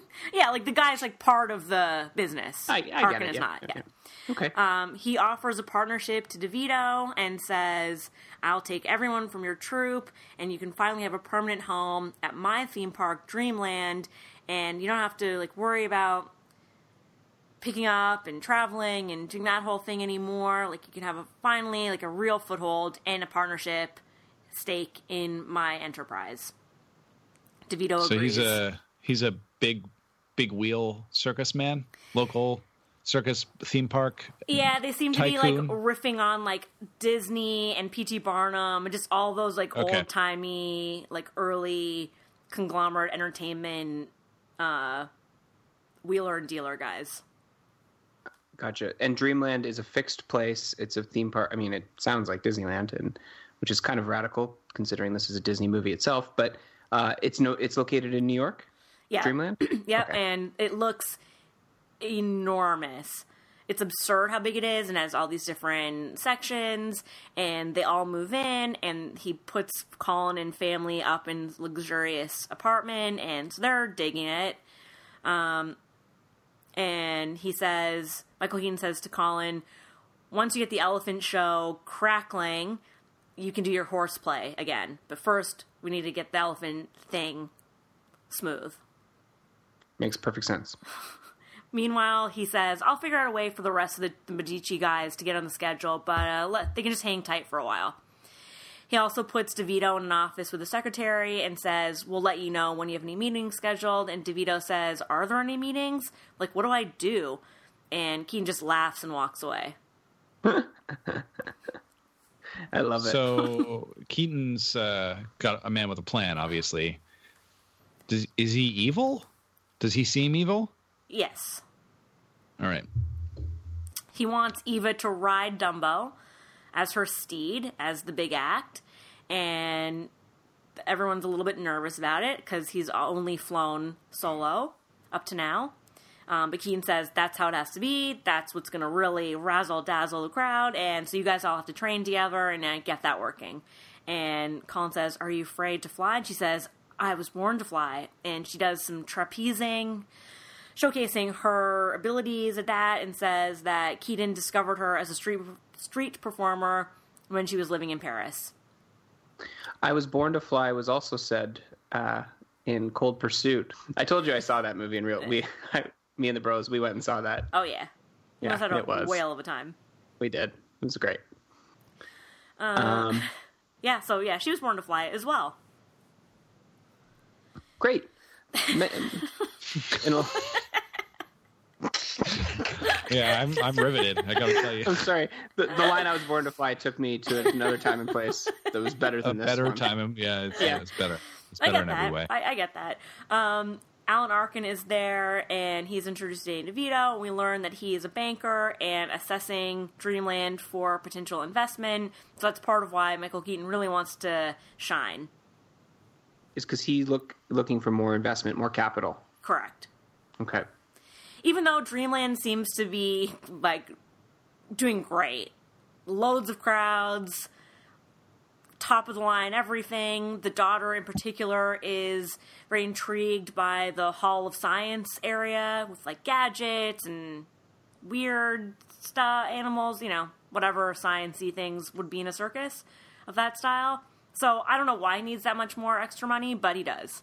Yeah, like the guy's like part of the business. I, I get Arkin it. is yeah. not. Okay. Yeah. Okay. Um, he offers a partnership to DeVito and says, "I'll take everyone from your troupe, and you can finally have a permanent home at my theme park, Dreamland, and you don't have to like worry about picking up and traveling and doing that whole thing anymore. Like you can have a finally like a real foothold and a partnership stake in my enterprise." DeVito So agrees. he's a he's a big big wheel circus man, local circus theme park. Yeah, they seem to be like riffing on like Disney and P.T. Barnum and just all those like Okay. old timey, like early conglomerate entertainment uh wheeler and dealer guys. Gotcha. And Dreamland is a fixed place. It's a theme park. I mean, it sounds like Disneyland, and which is kind of radical considering this is a Disney movie itself. But uh, it's no, it's located in New York. Yeah. Dreamland. Yep, Okay. and it looks enormous. It's absurd how big it is and has all these different sections and they all move in and he puts Colin and family up in luxurious apartment and so they're digging it. Um and he says Michael Keaton says to Colin, once you get the elephant show crackling, you can do your horseplay again. But first we need to get the elephant thing smooth. Makes perfect sense. Meanwhile, he says, I'll figure out a way for the rest of the, the Medici guys to get on the schedule, but uh, let, they can just hang tight for a while. He also puts DeVito in an office with the secretary and says, We'll let you know when you have any meetings scheduled. And DeVito says, Are there any meetings? Like, what do I do? And Keaton just laughs and walks away. I love it. So Keaton's uh, got a man with a plan. Obviously, Does, is he evil? Does he seem evil? Yes. All right. He wants Eva to ride Dumbo as her steed, as the big act, and everyone's a little bit nervous about it because he's only flown solo up to now. Um, but Keaton says that's how it has to be. That's what's going to really razzle dazzle the crowd, and so you guys all have to train together and uh, get that working. And Colin says, "Are you afraid to fly?" And she says, "I was born to fly." And she does some trapezing showcasing her abilities at that and says that Keaton discovered her as a street street performer when she was living in Paris. I was born to fly was also said uh, in Cold Pursuit. I told you I saw that movie in real. We, I, me and the bros, we went and saw that. Oh yeah, you Yeah, must have had a it was. whale of a time. We did. It was great. Uh, Um, Yeah, so yeah, she was born to fly as well. Great. Ma- Yeah, I'm I'm riveted. I got to tell you, I'm sorry. The, the line "I was born to fly" took me to another time and place that was better a than this better one. time. Yeah, it's, Yeah. it's better. It's I better get in that. every way. I, I get that. Um, Alan Arkin is there, and he's introduced to Danny DeVito. We learn that he is a banker and assessing Dreamland for potential investment. So that's part of why Michael Keaton really wants to shine. Is because he look looking for more investment, more capital. Correct. Okay. Even though Dreamland seems to be like doing great, loads of crowds, top of the line everything. The daughter in particular is very intrigued by the Hall of Science area with like gadgets and weird stuff, animals, you know, whatever sciencey things would be in a circus of that style. So I don't know why he needs that much more extra money, but he does.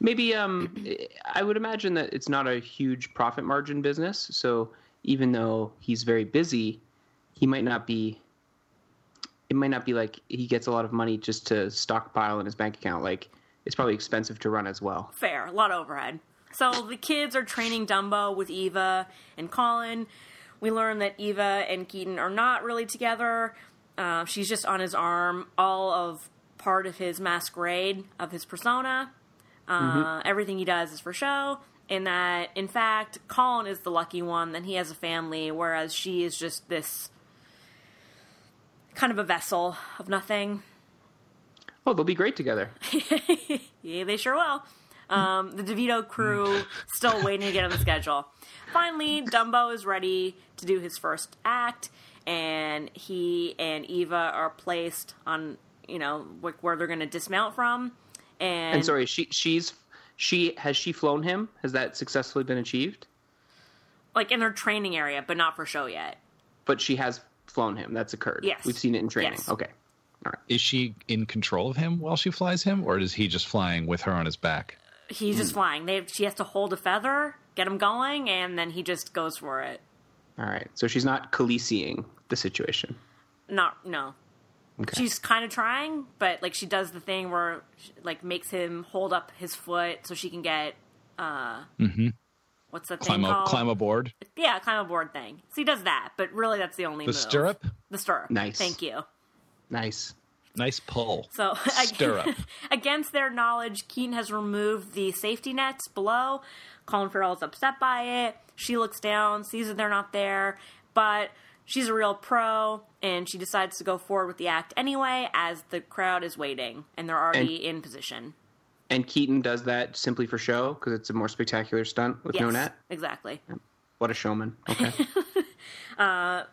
Maybe um, I would imagine that it's not a huge profit margin business. So even though he's very busy, he might not be. It might not be like he gets a lot of money just to stockpile in his bank account. Like it's probably expensive to run as well. Fair, a lot of overhead. So the kids are training Dumbo with Eva and Colin. We learn that Eva and Keaton are not really together. Uh, she's just on his arm, all of part of his masquerade of his persona. Uh, Everything he does is for show. And that, in fact, Colin is the lucky one, that he has a family, whereas she is just this kind of a vessel of nothing. Oh, they'll be great together. Yeah, they sure will. Um, the DeVito crew still waiting to get on the schedule. Finally, Dumbo is ready to do his first act, and he and Eva are placed on, you know, wh- where they're going to dismount from. And, And sorry, she she's she has she flown him? Has that successfully been achieved? like in their training area, but not for show yet. But she has flown him. That's occurred. Yes. We've seen it in training. Yes. Okay. All right. Is she in control of him while she flies him, or is he just flying with her on his back? He's just flying. They she has to hold a feather, get him going, and then he just goes for it. All right. So she's not Khaleesiing the situation. Not no. Okay. She's kind of trying, but like she does the thing where she, like makes him hold up his foot so she can get uh what's that Climb thing up, called? climb aboard. Yeah, climb aboard thing. So he does that, but really that's the only move. The move. stirrup, The stirrup. Nice. Thank you. nice. nice pull. So Stirrup. against their knowledge, Keaton has removed the safety nets below. Colin Farrell is upset by it. She looks down, sees that they're not there, but she's a real pro, and she decides to go forward with the act anyway, as the crowd is waiting and they're already in position. And Keaton does that simply for show because it's a more spectacular stunt with no net. exactly. What a showman. Okay. Uh,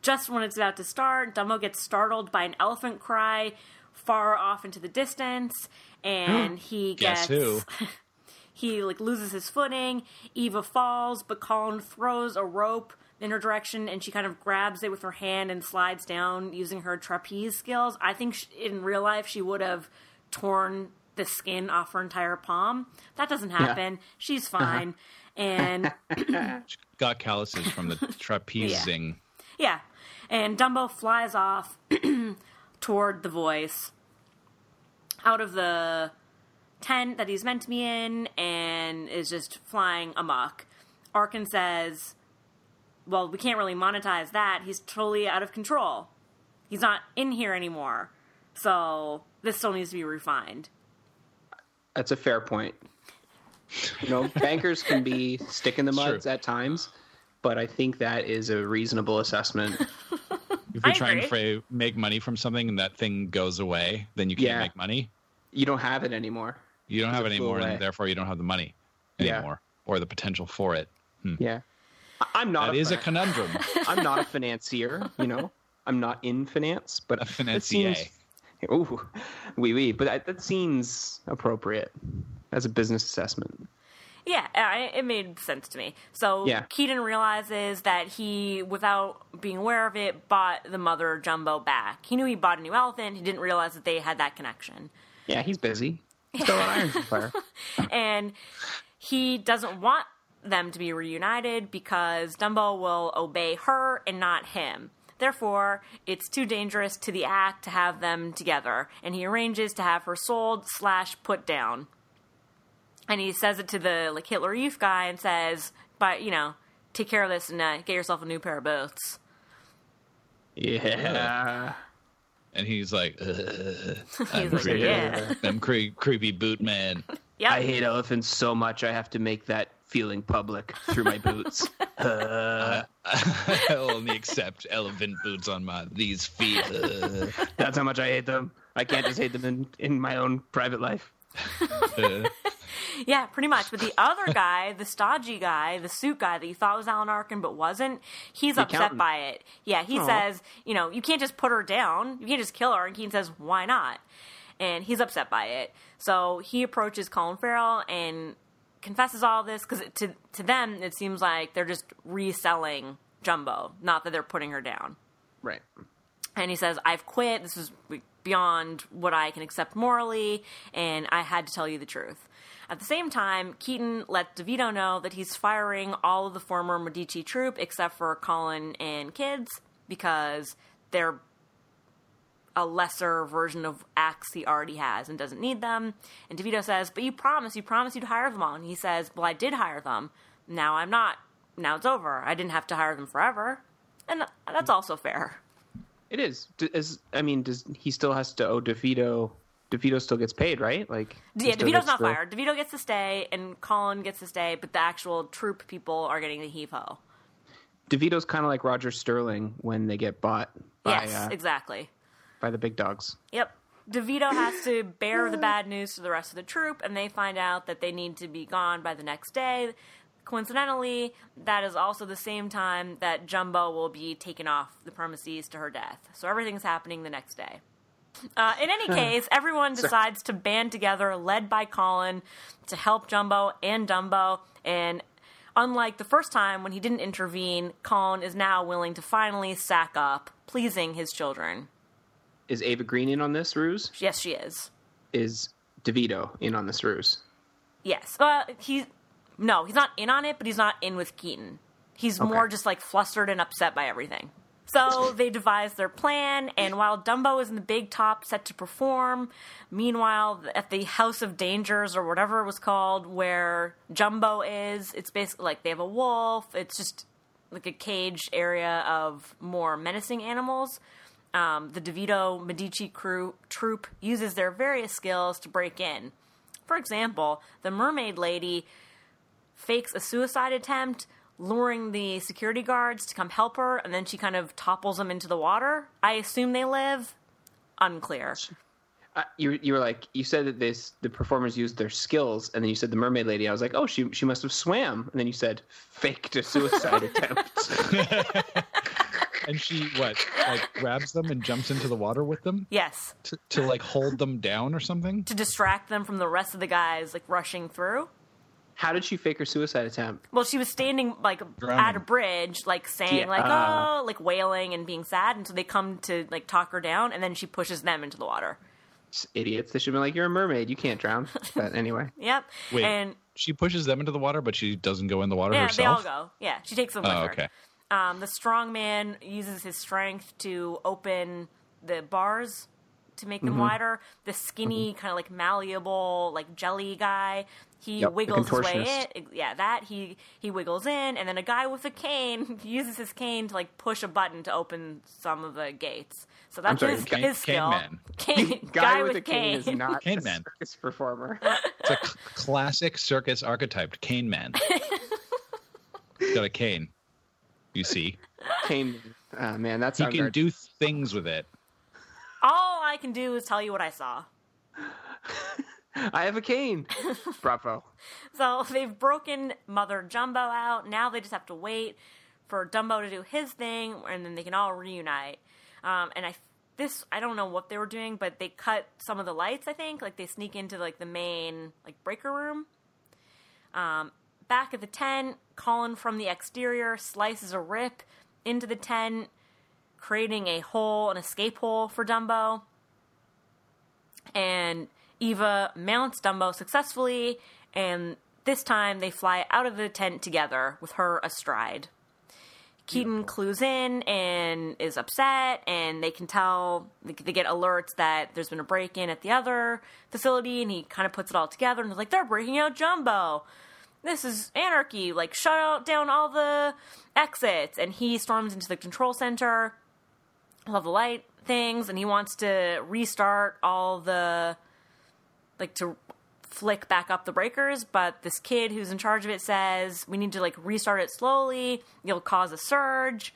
just when it's about to start, Dumbo gets startled by an elephant cry far off into the distance, and he Guess gets who? he like loses his footing. Eva falls, but Colin throws a rope in her direction, and she kind of grabs it with her hand and slides down using her trapeze skills. I think sh in real life she would have torn the skin off her entire palm. That doesn't happen. She's uh-huh. fine, and she Got calluses from the trapezing. Yeah. And Dumbo flies off toward the voice out of the tent that he's meant to be in and is just flying amok. Arkin says, Well, we can't really monetize that. He's totally out of control. He's not in here anymore. So this still needs to be refined. That's a fair point. You know, bankers can be stick in the Sure. muds at times, but I think that is a reasonable assessment. If you're trying to agree. fra- make money from something and that thing goes away, then you can't Yeah. make money. You don't have it anymore. You don't have it it anymore, away. and therefore you don't have the money Yeah. anymore, or the potential for it. Hmm. Yeah. I- I'm not That a is a conundrum. I'm not a financier, you know. I'm not in finance, but A it financier. seems- Ooh, oui, oui, but that, that seems appropriate as a business assessment. Yeah, it made sense to me. So Yeah. Keaton realizes that he, without being aware of it, bought the mother Jumbo back. He knew he bought a new elephant. He didn't realize that they had that connection. Yeah, he's busy. Still an Iron Fire. and he doesn't want them to be reunited because Dumbo will obey her and not him. Therefore, it's too dangerous to the act to have them together, and he arranges to have her sold slash put down. And he says it to the like Hitler Youth guy and says, "But you know, take care of this and uh, get yourself a new pair of boots." Yeah. And he's like, "Ugh, I'm, like, creepy. "Yeah, I'm cre- creepy boot man. yep." I hate elephants so much I have to make that feeling public through my boots. Uh, I'll only accept elephant boots on my these feet. Ugh. that's how much I hate them. I can't just hate them in, in my own private life. Uh, Yeah, pretty much. But the other guy, the stodgy guy, the suit guy that you thought was Alan Arkin but wasn't, he's upset accountant. by it. Yeah, he Aw. says, you know, you can't just put her down. You can't just kill her. And Keaton says, why not? And he's upset by it. So he approaches Colin Farrell and confesses all this because to to them it seems like they're just reselling Jumbo, not that they're putting her down. Right. And he says, I've quit. This is beyond what I can accept morally, and I had to tell you the truth. At the same time, Keaton lets DeVito know that he's firing all of the former Medici troupe except for Colin and kids because they're a lesser version of acts he already has and doesn't need them. And DeVito says, But you promised, you promised you'd hire them all. And he says, Well, I did hire them. Now I'm not. Now it's over. I didn't have to hire them forever. And that's also fair. It is. I mean, does he still has to owe DeVito? DeVito still gets paid, right? Like, Yeah, DeVito's not the- fired. DeVito gets to stay, and Colin gets to stay, but the actual troupe people are getting the heave ho. DeVito's kind of like Roger Sterling when they get bought by Yes, uh, exactly. By the big dogs. Yep. DeVito has to bear the bad news to the rest of the troupe, and they find out that they need to be gone by the next day. Coincidentally, that is also the same time that Jumbo will be taken off the premises to her death. So everything's happening the next day. Uh, in any case, everyone decides to band together, led by Colin, to help Jumbo and Dumbo. And unlike the first time when he didn't intervene, Colin is now willing to finally sack up, pleasing his children. Is Eva Green in on this ruse? Yes, she is. Is DeVito in on this ruse? Yes. Uh, he's no, he's not in on it, but he's not in with Keaton. He's more just like flustered and upset by everything. So they devise their plan, and while Dumbo is in the big top set to perform, meanwhile at the House of Dangers or whatever it was called, where Jumbo is, it's basically like they have a wolf. It's just like a caged area of more menacing animals. Um, the DeVito Medici crew troupe uses their various skills to break in. For example, the mermaid lady fakes a suicide attempt, luring the security guards to come help her, and then she kind of topples them into the water. I assume they live. Unclear. Uh, you you were like you said that this the performers used their skills, and then you said the mermaid lady. I was like, oh, she she must have swam, and then you said faked a suicide attempt. and she what like grabs them and jumps into the water with them Yes. to, to like hold them down or something. To distract them from the rest of the guys like rushing through. How did she fake her suicide attempt? Well, she was standing like Drowning. at a bridge, like saying Yeah. like Ah. oh, like wailing and being sad, and so they come to like talk her down, and then she pushes them into the water. Just idiots. They should be like, you're a mermaid. You can't drown. But anyway, Yep. Wait, And she pushes them into the water, but she doesn't go in the water yeah, herself. they all go. Yeah, she takes them with Oh, her. okay. Um, the strong man uses his strength to open the bars to make them Mm-hmm. wider. The skinny, kind of like malleable, like jelly guy, he Yep, wiggles his way in. Yeah, that he he wiggles in, and then a guy with a cane uses his cane to like push a button to open some of the gates. So that's sorry, his, cane- his cane skill. man. Cane, guy, with, a cane, is not Cane a man. circus performer. It's a c- classic circus archetype, cane man. Got a cane. You see, cane. Uh, man, that's he can do things with it. All I can do is tell you what I saw. I have a cane. Bravo. So they've broken Mother Jumbo out. Now they just have to wait for Dumbo to do his thing, and then they can all reunite. Um, and I this I don't know what they were doing, but they cut some of the lights. I think like they sneak into like the main like breaker room. Um, back at the tent, Colin from the exterior slices a rip into the tent, creating a hole, an escape hole for Dumbo. And Eva mounts Dumbo successfully, and this time they fly out of the tent together with her astride. Keaton clues in and is upset, and they can tell they get alerts that there's been a break in at the other facility, and he kind of puts it all together and is like, "They're breaking out Jumbo. This is anarchy. Like, shut out down all the exits." And he storms into the control center, all the light things, and he wants to restart all the like to flick back up the breakers, but this kid who's in charge of it says we need to like restart it slowly. You'll cause a surge.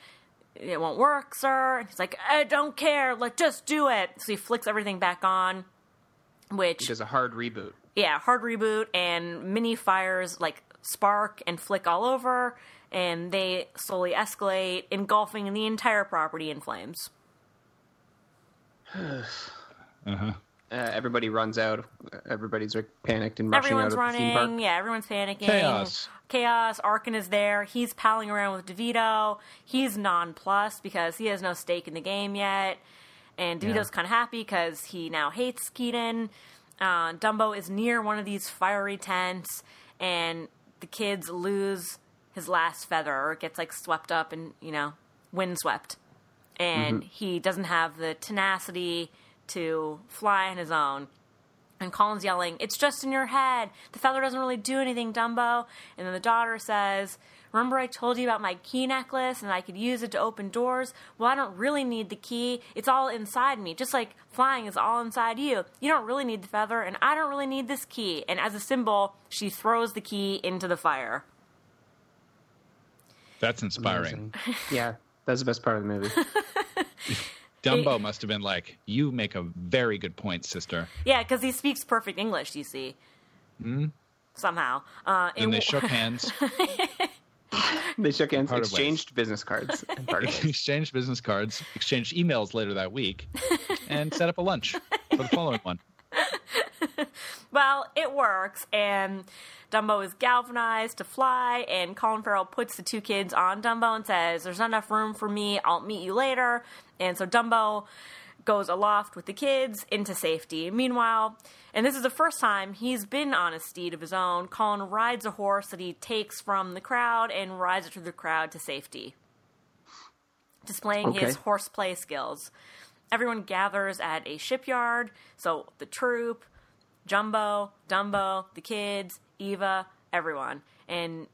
it won't work, sir. And he's like, I don't care. Like, just do it. So he flicks everything back on, which Does a hard reboot. Yeah, hard reboot and mini fires like spark and flick all over, and they slowly escalate, engulfing the entire property in flames. Uh-huh. Uh, everybody runs out. Everybody's like panicked and rushing Everyone's out of the theme running. park. Yeah, everyone's panicking. Chaos. Chaos. Arkin is there. He's palling around with DeVito. He's nonplussed because he has no stake in the game yet. And DeVito's Yeah. kind of happy because he now hates Keaton. Uh, Dumbo is near one of these fiery tents, and the kids lose his last feather, or it gets like swept up and you know windswept, and he doesn't have the tenacity to fly on his own. And Colin's yelling, It's just in your head. The feather doesn't really do anything, Dumbo. And then the daughter says, Remember I told you about my key necklace and I could use it to open doors? Well, I don't really need the key. It's all inside me. Just like flying is all inside you. You don't really need the feather, and I don't really need this key. And as a symbol, she throws the key into the fire. That's inspiring. Amazing. yeah, that's the best part of the movie. Dumbo must have been like, "You make a very good point, sister." Yeah, because he speaks perfect English, you see. Somehow. Uh, And it they w- shook hands, they shook hands, exchanged business cards, exchanged business cards, exchanged emails later that week, and set up a lunch for the following one. Well, it works, and Dumbo is galvanized to fly, and Colin Farrell puts the two kids on Dumbo and says, There's not enough room for me, I'll meet you later. And so Dumbo goes aloft with the kids into safety. Meanwhile, and this is the first time he's been on a steed of his own, Colin rides a horse that he takes from the crowd and rides it through the crowd to safety, displaying his horseplay skills. Everyone gathers at a shipyard, so the troupe, Jumbo, Dumbo, the kids, Eva, everyone. And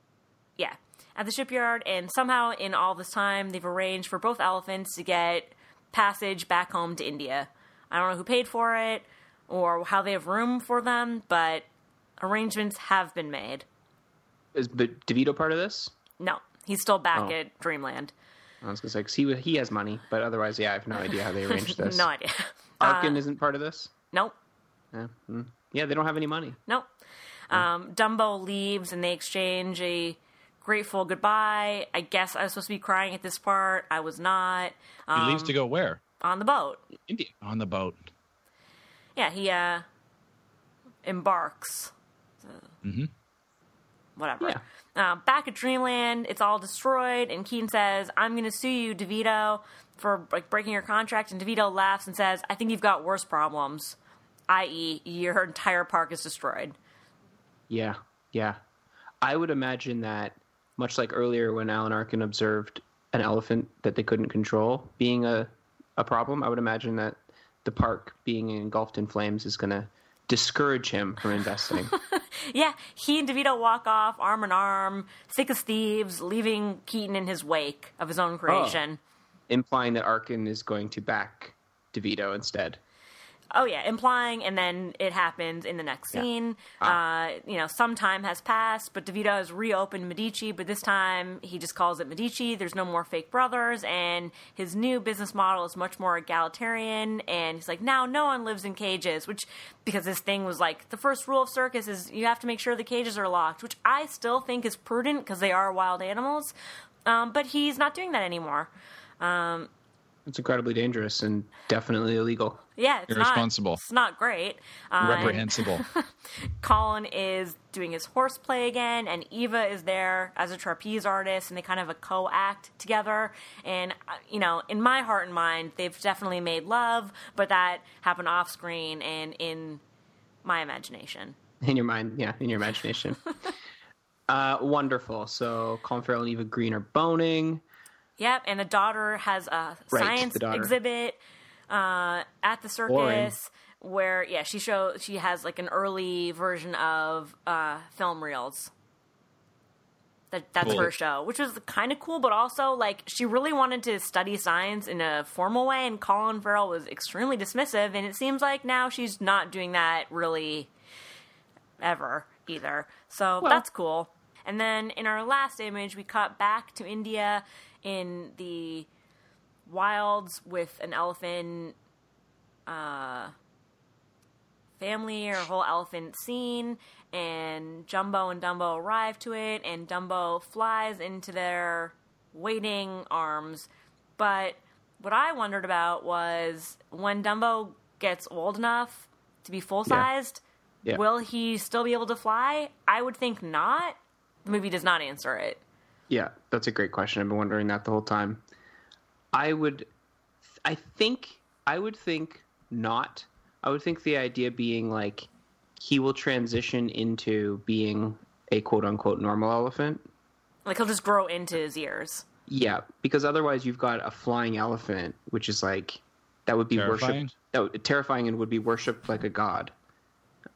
yeah, at the shipyard, and somehow in all this time, they've arranged for both elephants to get passage back home to India. I don't know who paid for it or how they have room for them, but arrangements have been made. Is but DeVito part of this? No, he's still back Oh. at Dreamland. I was gonna say 'cause he he has money, but otherwise, yeah, I have no idea how they arranged this. No idea. Arkin isn't part of this. Nope. Yeah, mm. yeah, they don't have any money. Nope. Um, Dumbo leaves and they exchange a grateful goodbye. I guess I was supposed to be crying at this part. I was not. He Um, leaves to go where? on the boat. India. On the boat. Yeah, he uh, embarks. Mhm. Whatever. Yeah. Uh, back at Dreamland, it's all destroyed, and Keaton says, "I'm going to sue you, DeVito, for like breaking your contract." And DeVito laughs and says, "I think you've got worse problems, i.e., your entire park is destroyed." Yeah, yeah. I would imagine that much like earlier when Alan Arkin observed an elephant that they couldn't control being a a problem, I would imagine that the park being engulfed in flames is going to discourage him from investing. Yeah, he and DeVito walk off arm in arm, thick as thieves, leaving Keaton in his wake of his own creation. Oh. implying that Arkin is going to back DeVito instead. Oh. yeah, implying, and then it happens in the next scene. Uh, you know, some time has passed, but DeVito has reopened Medici, but this time he just calls it Medici. There's no more fake brothers, and his new business model is much more egalitarian. And he's like, now no one lives in cages, which because this thing was like the first rule of circus is you have to make sure the cages are locked, which I still think is prudent because they are wild animals. Um, but he's not doing that anymore. It's incredibly dangerous and definitely illegal. Yeah, it's Irresponsible. Not, it's not great. Uh, Reprehensible. Colin is doing his horseplay again, and Eva is there as a trapeze artist, and they kind of a co-act together. And uh, you know, in my heart and mind, they've definitely made love, but that happened off screen and in my imagination. In your mind, yeah, in your imagination. uh, wonderful. So Colin Farrell and Eva Green are boning. Yep, and the daughter has a Right, science exhibit uh, at the Boring. circus where yeah she show she has like an early version of uh, film reels. That that's Cool. her show, which was kind of cool, but also like she really wanted to study science in a formal way, and Colin Farrell was extremely dismissive, and it seems like now she's not doing that really ever either. So Well- that's cool. And then in our last image, we cut back to India in the wilds with an elephant uh, family or whole elephant scene, and Jumbo and Dumbo arrive to it, and Dumbo flies into their waiting arms. But what I wondered about was when Dumbo gets old enough to be full sized, Yeah. will he still be able to fly? I would think not. The movie does not answer it. Yeah, that's a great question. I've been wondering that the whole time. I would, I think, I would think not. I would think the idea being like he will transition into being a quote unquote normal elephant. Like he'll just grow into his ears. Yeah, because otherwise you've got a flying elephant, which is like that would be Terrifying? worshipped, that would, terrifying, and would be worshipped like a god.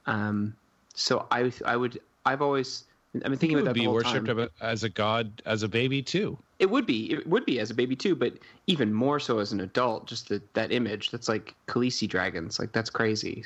Um, so I, I would, I've always, Been thinking about would that be worshipped as a god, as a baby too. It would be. It would be as a baby too, but even more so as an adult. Just the, that image. That's like Khaleesi dragons. Like that's crazy.